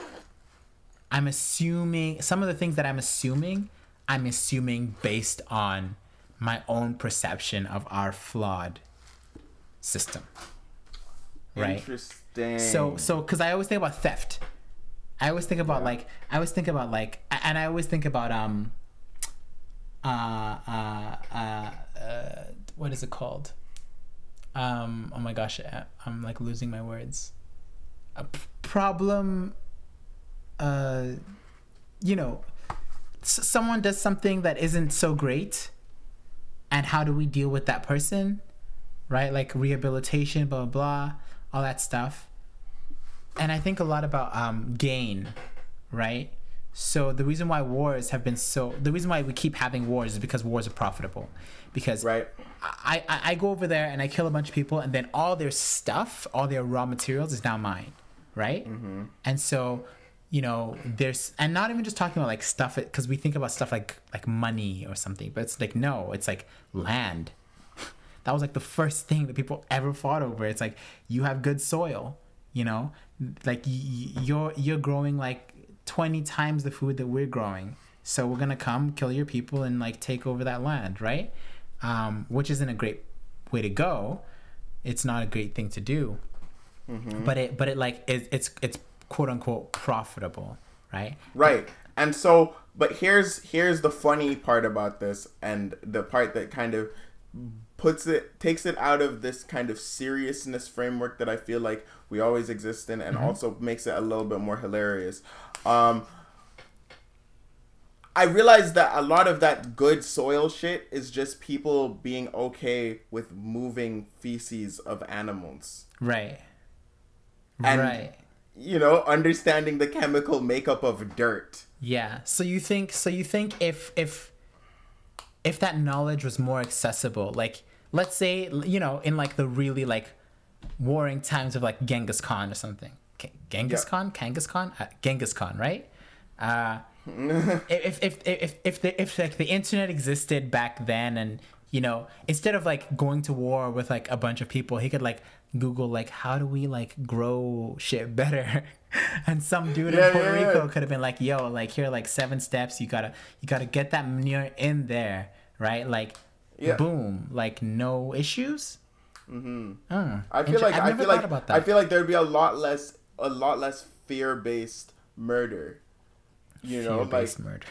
i'm assuming some of the things that i'm assuming i'm assuming based on my own perception of our flawed system right Interesting. so so because I always think about theft. I always think about like I always think about like and I always think about um uh uh uh, uh what is it called? Um oh my gosh, I- I'm like losing my words. A p- problem uh you know s- someone does something that isn't so great and how do we deal with that person? Right? Like rehabilitation, blah blah blah, all that stuff and I think a lot about um, gain, right? So the reason why wars have been so the reason why we keep having wars is because wars are profitable, because Right. I, I I go over there and I kill a bunch of people and then all their stuff, all their raw materials is now mine, right? Mm-hmm. And so you know there's and not even just talking about like stuff because we think about stuff like like money or something, but it's like no, it's like land. That was like the first thing that people ever fought over. It's like you have good soil, you know, like you're you're growing like 20 times the food that we're growing. So we're gonna come kill your people and like take over that land, right? Um, which isn't a great way to go. It's not a great thing to do. But it but it like it, it's it's quote unquote profitable, right? Right. And so, but here's here's the funny part about this, and the part that kind of puts it takes it out of this kind of seriousness framework that I feel like we always exist in, and also makes it a little bit more hilarious. Um, I realize that a lot of that good soil shit is just people being okay with moving feces of animals. Right. And- right. You know, understanding the chemical makeup of dirt. Yeah. So you think so you think if if if that knowledge was more accessible, like let's say you know in like the really like warring times of like Genghis Khan or something. K- Genghis Yeah. Khan, Genghis Khan, uh, Genghis Khan, right? Uh, if if if if the if like the internet existed back then and you know instead of like going to war with like a bunch of people he could like google like how do we like grow shit better and some dude Yeah, in puerto yeah, rico could have been like yo like here are like seven steps you gotta you gotta get that manure in there right like Yeah. boom like no issues mm-hmm. I feel like I feel like. I feel like there'd be a lot less a lot less fear based murder. You know, like murder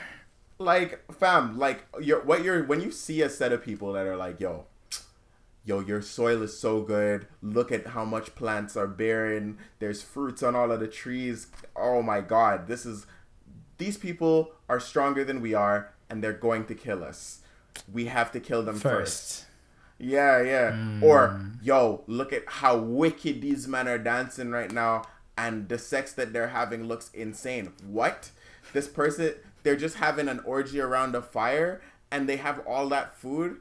like fam, like you're what you're when you see a set of people that are like, yo, yo, your soil is so good. Look at how much plants are bearing. There's fruits on all of the trees. Oh my god, this is these people are stronger than we are and they're going to kill us. We have to kill them first. first Yeah, yeah. Or yo, look at how wicked these men are dancing right now, and the sex that they're having looks insane. What? This person, they're just having an orgy around a fire, and they have all that food.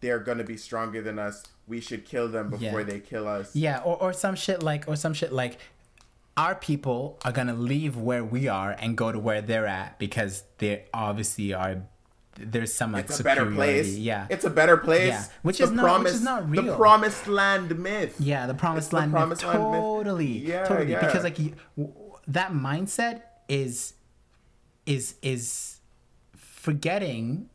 They're gonna be stronger than us. We should kill them before Yeah. they kill us. Yeah, or, or some shit like, or some shit like, our people are gonna leave where we are and go to where they're at because they obviously are there's some like it's a better place. Yeah. it's a better place. Yeah, which is not- which is not real The promised land myth. Yeah, the promised It's the land. myth. promised land myth. totally. Yeah, totally. yeah. Because like that mindset is is is forgetting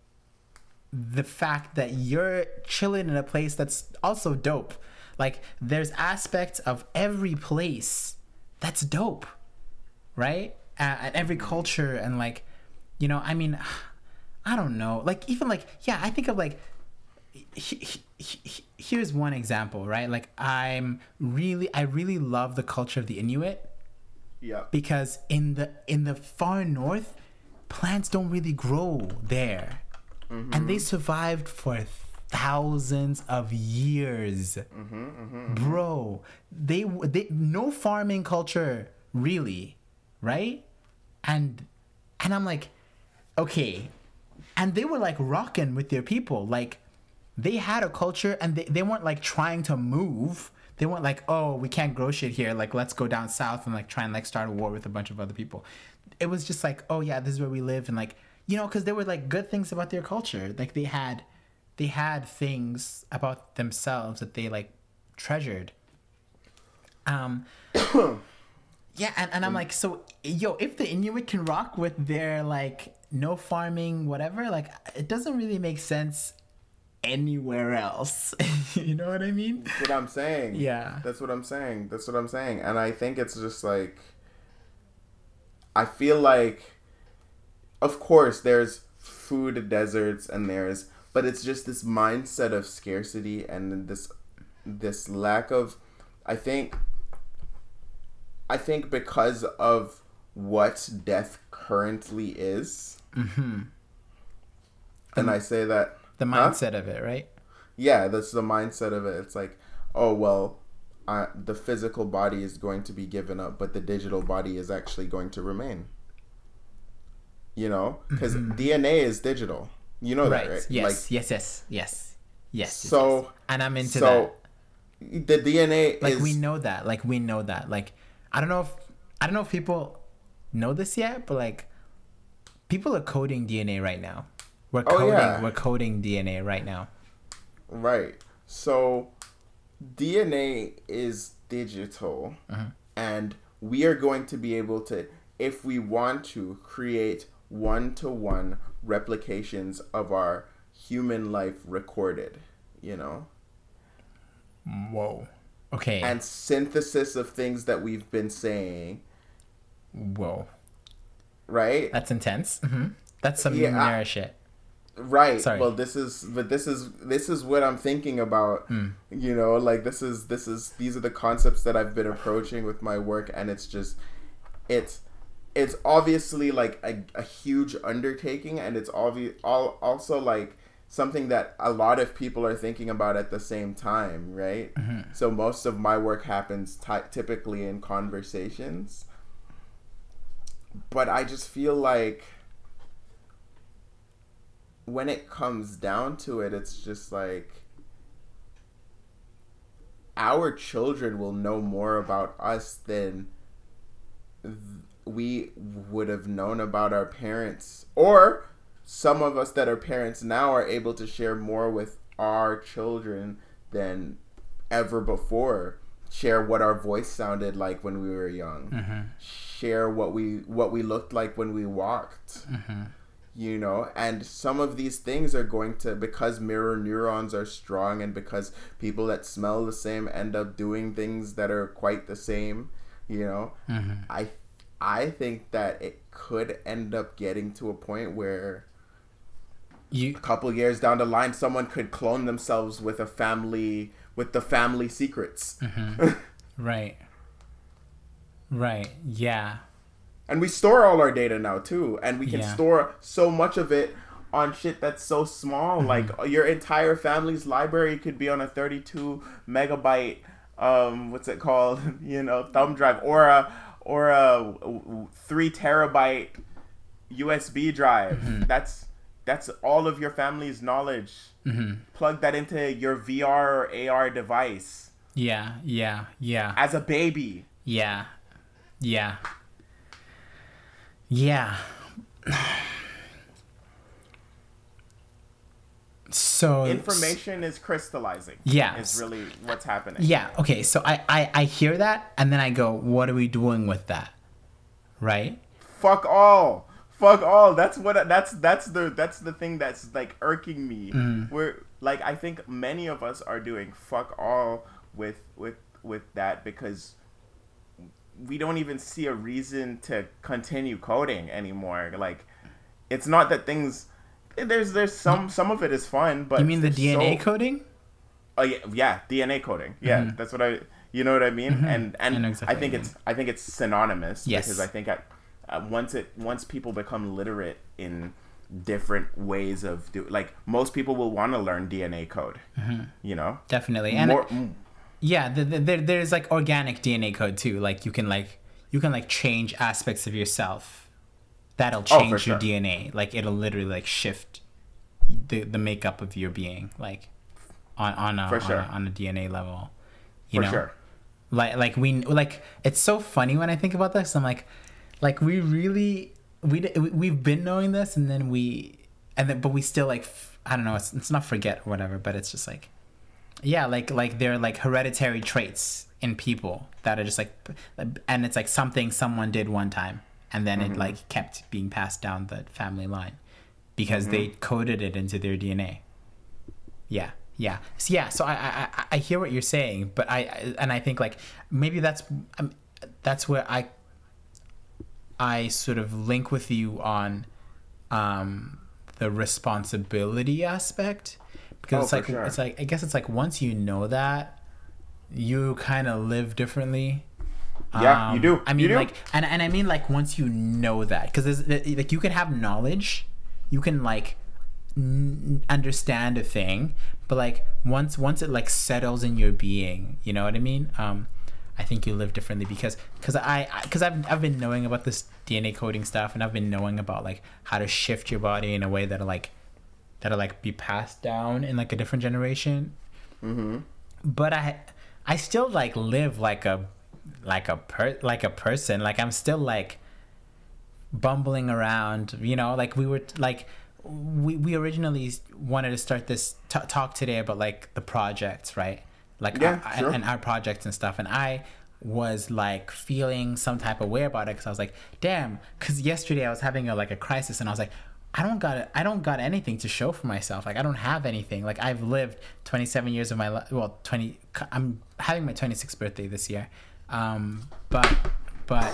the fact that you're chilling in a place that's also dope. Like there's aspects of every place that's dope, right? At, at every culture and like, you know, I mean, I don't know. Like even like yeah, I think of like he- he- he- here's one example, right? Like I'm really I really love the culture of the Inuit Yeah. because in the in the far north plants don't really grow there. Mm-hmm. And they survived for thousands of years. Mm-hmm. mm-hmm, mm-hmm. Bro, they they no farming culture really, right? And and I'm like okay. And they were like rocking with their people. Like they had a culture and they, they weren't like trying to move. They weren't like, oh, we can't grow shit here. Like, let's go down south and like try and like start a war with a bunch of other people. It was just like, oh yeah, this is where we live, and like, you know, because there were like good things about their culture. Like they had, they had things about themselves that they like treasured. Um, yeah, and, and I'm like, so yo, if the Inuit can rock with their like no farming, whatever, like it doesn't really make sense anywhere else. you know what I mean? That's what I'm saying. Yeah. That's what I'm saying. That's what I'm saying. And I think it's just like I feel like of course there's food deserts and there's but it's just this mindset of scarcity and this this lack of I think I think because of what death currently is. Mm-hmm. And I say that The Huh? mindset of it, right? yeah that's the mindset of it it's like oh well uh, the physical body is going to be given up but the digital body is actually going to remain you know because dna is digital you know Mm-hmm. Right. that right Yes. like yes. Yes. Yes. Yes. So- yes. and I'm into so that. the dna Like is we know that. Like we know that. Like I don't know if I don't know if people know this yet, but like people are coding DNA right now. We're Oh, coding. yeah. We're coding DNA right now. Right. So DNA is digital uh-huh. and we are going to be able to if we want to create one-to-one replications of our human life recorded, you know, Whoa. Okay. and synthesis of things that we've been saying, Whoa. Right? That's intense. hmm That's some Yeah, I- shit. Right. Sorry. Well, this is but this is this is what I'm thinking about. Hmm. You know, like this is this is these are the concepts that I've been approaching with my work, and it's just it's it's obviously like a, a huge undertaking, and it's obvious all also like something that a lot of people are thinking about at the same time, right? Mm-hmm. So most of my work happens ty typically in conversations, but I just feel like when it comes down to it, it's just like our children will know more about us than we would have known about our parents. Or some of us that are parents now are able to share more with our children than ever before. Share what our voice sounded like when we were young. Mm-hmm. Share what we what we looked like when we walked. Mm-hmm. You know and some of these things are going to because mirror neurons are strong and because people that smell the same end up doing things that are quite the same you know mm-hmm. i i think that it could end up getting to a point where You a couple years down the line someone could clone themselves with a family with the family secrets. Mm-hmm. Right. Right. Yeah. and we store all our data now too and we can Yeah. store so much of it on shit that's so small Mm-hmm. like your entire family's library could be on a 32 megabyte um what's it called you know thumb drive or a or a 3 terabyte usb drive Mm-hmm. that's that's all of your family's knowledge plug that into your vr or ar device Yeah. Yeah. Yeah. as a baby Yeah. Yeah. Yeah. so information is crystallizing. Yeah. is really what's happening. Yeah. Okay. So I, I I hear that, and then I go, what are we doing with that? Right. Fuck all. Fuck all. That's what. That's that's the that's the thing that's like irking me. Mm-hmm. We're like I think many of us are doing fuck all with with with that because we don't even see a reason to continue coding anymore. Like it's not that things. There's there's some some of it is fun, but You mean the DNA so- coding? Oh yeah, yeah, DNA coding. Yeah, that's what I. You know what I mean? And and Mm-hmm. I know I, exactly think it's I think it's synonymous Yes. because I think uh, once it once people become literate in different ways of do like most people will want to learn DNA code. You know, Definitely. Mm-hmm. And more. Yeah, the, the, there, there's like organic DNA code too. Like you can like you can like change aspects of yourself. That'll Oh, change your sure. DNA. Like it'll literally like shift the the makeup of your being. Like on on a, on, sure. a on a DNA level. You for know. sure. like like we like it's so funny when i think about this i'm like like we really we we've been knowing this and then we and then but we still like f- i don't know it's, it's not forget or whatever but it's just like yeah like like they're like hereditary traits in people that are just like and it's like something someone did one time and then it like kept being passed down the family line because they coded it into their dna yeah, yeah, so, yeah. So I, I, I- hear what you're saying, but I, I- and I think like maybe that's, um, that's where I, I sort of link with you on, um, the responsibility aspect because Oh, it's like sure. it's like I guess it's like once you know that, you kind of live differently. Yeah, you do. I mean, do. like, and and I mean, like, once you know that, because like you can have knowledge, you can like n- understand a thing, but like once once it like settles in your being, you know what I mean? Um, I think you live differently because because I because I've I've been knowing about this DNA coding stuff, and I've been knowing about like how to shift your body in a way that'll like that'll like be passed down in like a different generation Mm-hmm. but I I still like live like a like a per like a person. Like I'm still like bumbling around, you know, like we were like we we originally wanted to start this t- talk today about like the projects, right? Like Yeah, our- sure. and our projects and stuff and I was like feeling some type of way about it cuz I was like, "Damn, cuz yesterday I was having a like a crisis and I was like, I don't got I don't got anything to show for myself. Like I don't have anything. Like I've lived 27 years of my life. Well, 20. I'm having my 26th birthday this year. Um, but but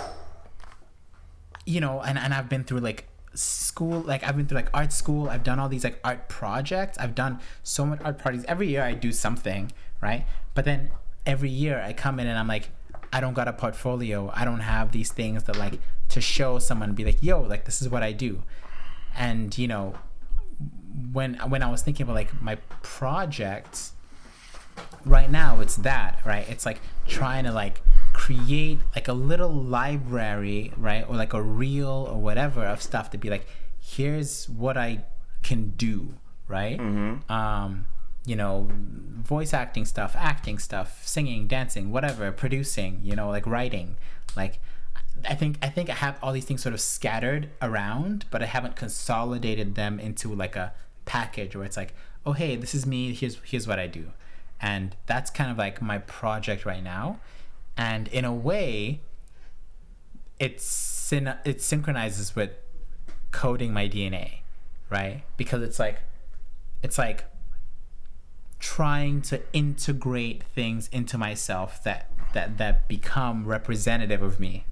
you know, and and I've been through like school. Like I've been through like art school. I've done all these like art projects. I've done so much art parties. Every year I do something, right? But then every year I come in and I'm like, I don't got a portfolio. I don't have these things that like to show someone be like, yo, like this is what I do and you know when when i was thinking about like my projects right now it's that right? It's like trying to like create like a little library right? Or like a reel or whatever of stuff to be like here's what i can do right? Um you know voice acting stuff acting stuff singing dancing whatever producing you know like writing like I think I think I have all these things sort of scattered around, but I haven't consolidated them into like a package where it's like, oh hey, this is me. Here's here's what I do, and that's kind of like my project right now. And in a way, it's it synchronizes with coding my DNA, right? Because it's like it's like trying to integrate things into myself that that that become representative of me.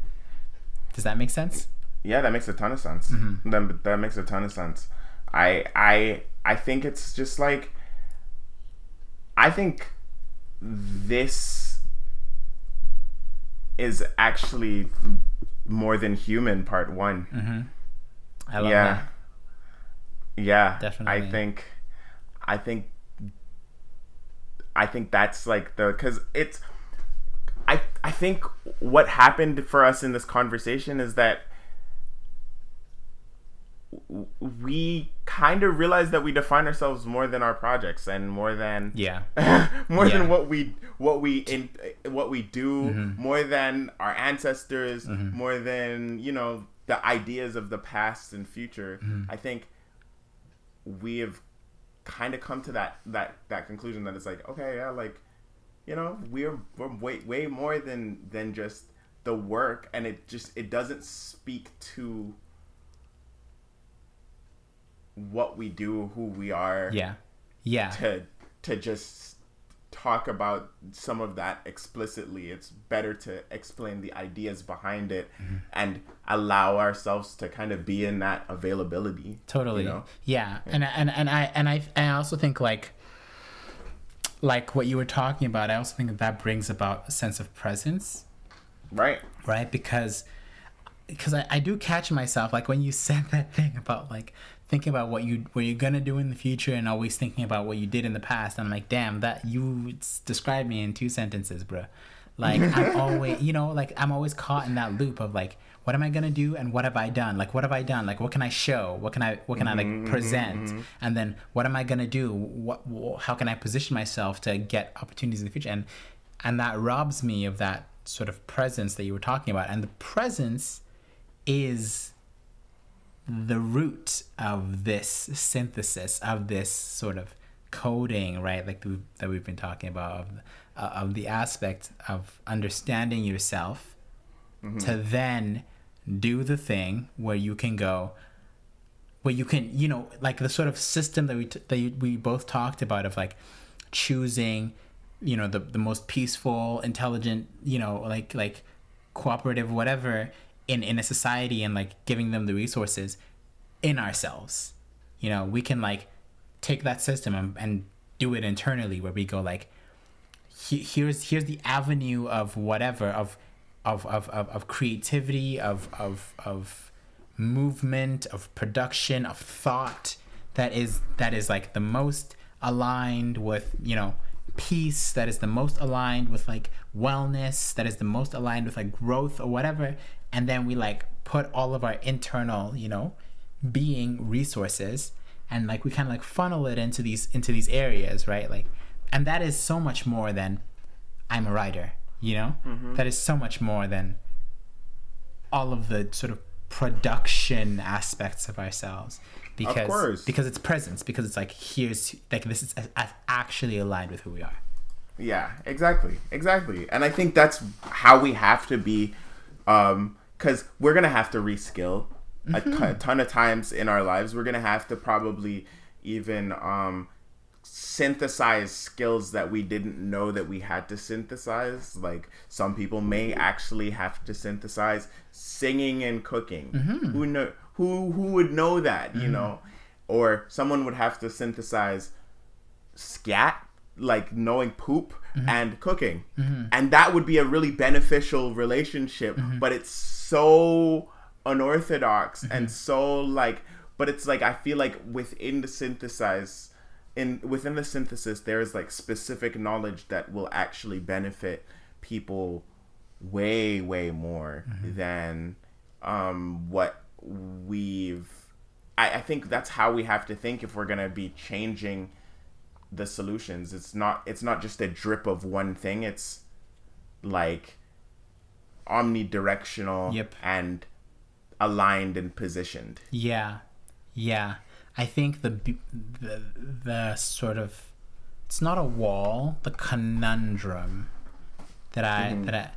Does that make sense? Yeah, that makes a ton of sense. Mm-hmm. That, that makes a ton of sense. I I I think it's just like I think this is actually more than human part 1. I love yeah. that. Yeah. Definitely. I think I think I think that's like the cuz it's I I think what happened for us in this conversation is that we kind of realized that we define ourselves more than our projects and more than Yeah. more Yeah. than what we what we in what we do Mm-hmm. more than our ancestors more than you know the ideas of the past and future Mm-hmm. i think we have kind of come to that that that conclusion that it's like okay yeah like you know we're we're way way more than than just the work and it just it doesn't speak to what we do who we are yeah yeah to to just talk about some of that explicitly it's better to explain the ideas behind it mm-hmm. and allow ourselves to kind of be in that availability totally you know? yeah. yeah and and and i and i i also think like like what you were talking about i also think that that brings about a sense of presence right right because because I, I do catch myself like when you said that thing about like thinking about what you what you're gonna do in the future and always thinking about what you did in the past. And I'm like, damn, that you described me in two sentences, bro. Like I'm always, you know, like I'm always caught in that loop of like, what am I gonna do and what have I done? Like, what have I done? Like, what can I show? What can I what can mm-hmm, I like mm-hmm, present? Mm-hmm. And then what am I gonna do? What how can I position myself to get opportunities in the future? And and that robs me of that sort of presence that you were talking about. And the presence is the root of this synthesis of this sort of coding right like the, that we've been talking about of, uh, of the aspect of understanding yourself mm-hmm. to then do the thing where you can go where you can you know like the sort of system that we t- that we both talked about of like choosing you know the the most peaceful intelligent you know like like cooperative whatever in in a society and like giving them the resources in ourselves. You know we can like take that system and, and do it internally where we go like he, here's here's the avenue of whatever of of of of, of creativity of of of movement of production of thought that is that is like the most aligned with you know peace that is the most aligned with like wellness that is the most aligned with like growth or whatever. And then we like put all of our internal you know being resources and like we kind of like funnel it into these into these areas right? Like and that is so much more than i'm a writer you know mm-hmm. that is so much more than all of the sort of production aspects of ourselves because of because it's presence because it's like here's like this is actually aligned with who we are yeah exactly exactly and i think that's how we have to be um because we're gonna have to reskill mm-hmm. a ton of times in our lives. We're gonna have to probably even um, synthesize skills that we didn't know that we had to synthesize. Like some people may actually have to synthesize singing and cooking. Mm-hmm. Who know who who would know that, mm-hmm. you know? Or someone would have to synthesize scat, like knowing poop mm-hmm. and cooking. Mm-hmm. And that would be a really beneficial relationship, mm-hmm. but it's so unorthodox mm-hmm. and so like but it's like I feel like within the synthesize in within the synthesis there is like specific knowledge that will actually benefit people way way more mm-hmm. than um what we've I, I think that's how we have to think if we're gonna be changing the solutions it's not it's not just a drip of one thing it's like omnidirectional yep. and aligned and positioned. Yeah, yeah. I think the the the sort of it's not a wall, the conundrum that I mm-hmm. that I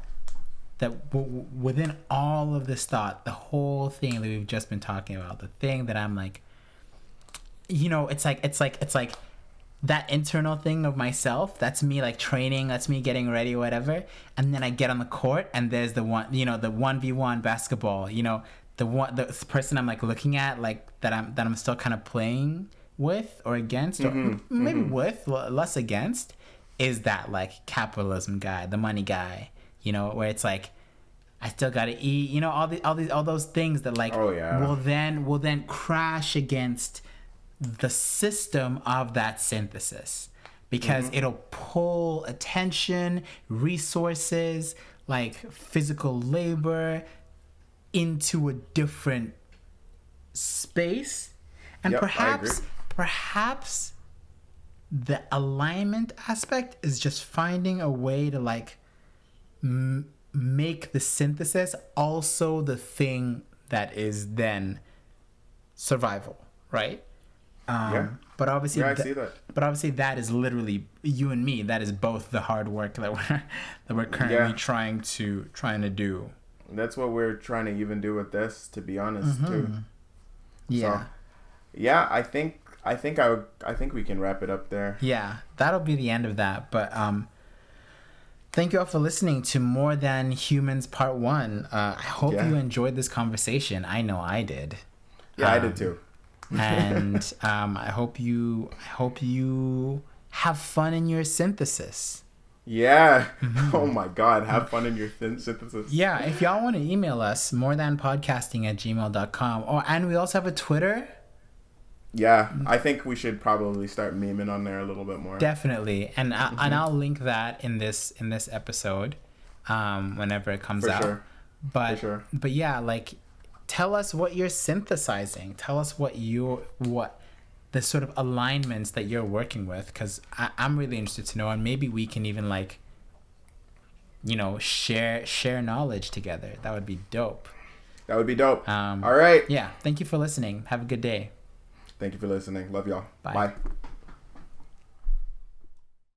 that w- within all of this thought, the whole thing that we've just been talking about, the thing that I'm like, you know, it's like it's like it's like that internal thing of myself that's me like training that's me getting ready whatever and then i get on the court and there's the one you know the 1v1 basketball you know the one the person i'm like looking at like that i'm that i'm still kind of playing with or against or mm-hmm. maybe mm-hmm. with less against is that like capitalism guy the money guy you know where it's like I still gotta eat, you know, all the all these all those things that like oh, yeah. will then will then crash against the system of that synthesis because mm-hmm. it'll pull attention, resources, like physical labor into a different space. And yep, perhaps perhaps the alignment aspect is just finding a way to like m- make the synthesis also the thing that is then survival, right? Um, yeah. But obviously, yeah, I see that. But obviously, that is literally you and me. That is both the hard work that we're that we're currently yeah. trying to trying to do. That's what we're trying to even do with this, to be honest, mm-hmm. too. Yeah. So, yeah, I think I think I would, I think we can wrap it up there. Yeah, that'll be the end of that. But um, thank you all for listening to More Than Humans Part One. Uh, I hope yeah. you enjoyed this conversation. I know I did. Yeah, um, I did um, too. and um, I hope you I hope you have fun in your synthesis. Yeah. Mm-hmm. Oh my God. Have fun in your thin synthesis. Yeah. If y'all want to email us, more than podcasting at gmail.com. Or, and we also have a Twitter. Yeah. I think we should probably start memeing on there a little bit more. Definitely. And, I, mm-hmm. and I'll link that in this, in this episode, um, whenever it comes For out. Sure. But, For sure. but yeah, like tell us what you're synthesizing. Tell us what you what the sort of alignments that you're working with, because I'm really interested to know, and maybe we can even like, you know, share share knowledge together. That would be dope. That would be dope. Um, All right. Yeah. Thank you for listening. Have a good day. Thank you for listening. Love y'all. Bye. Bye.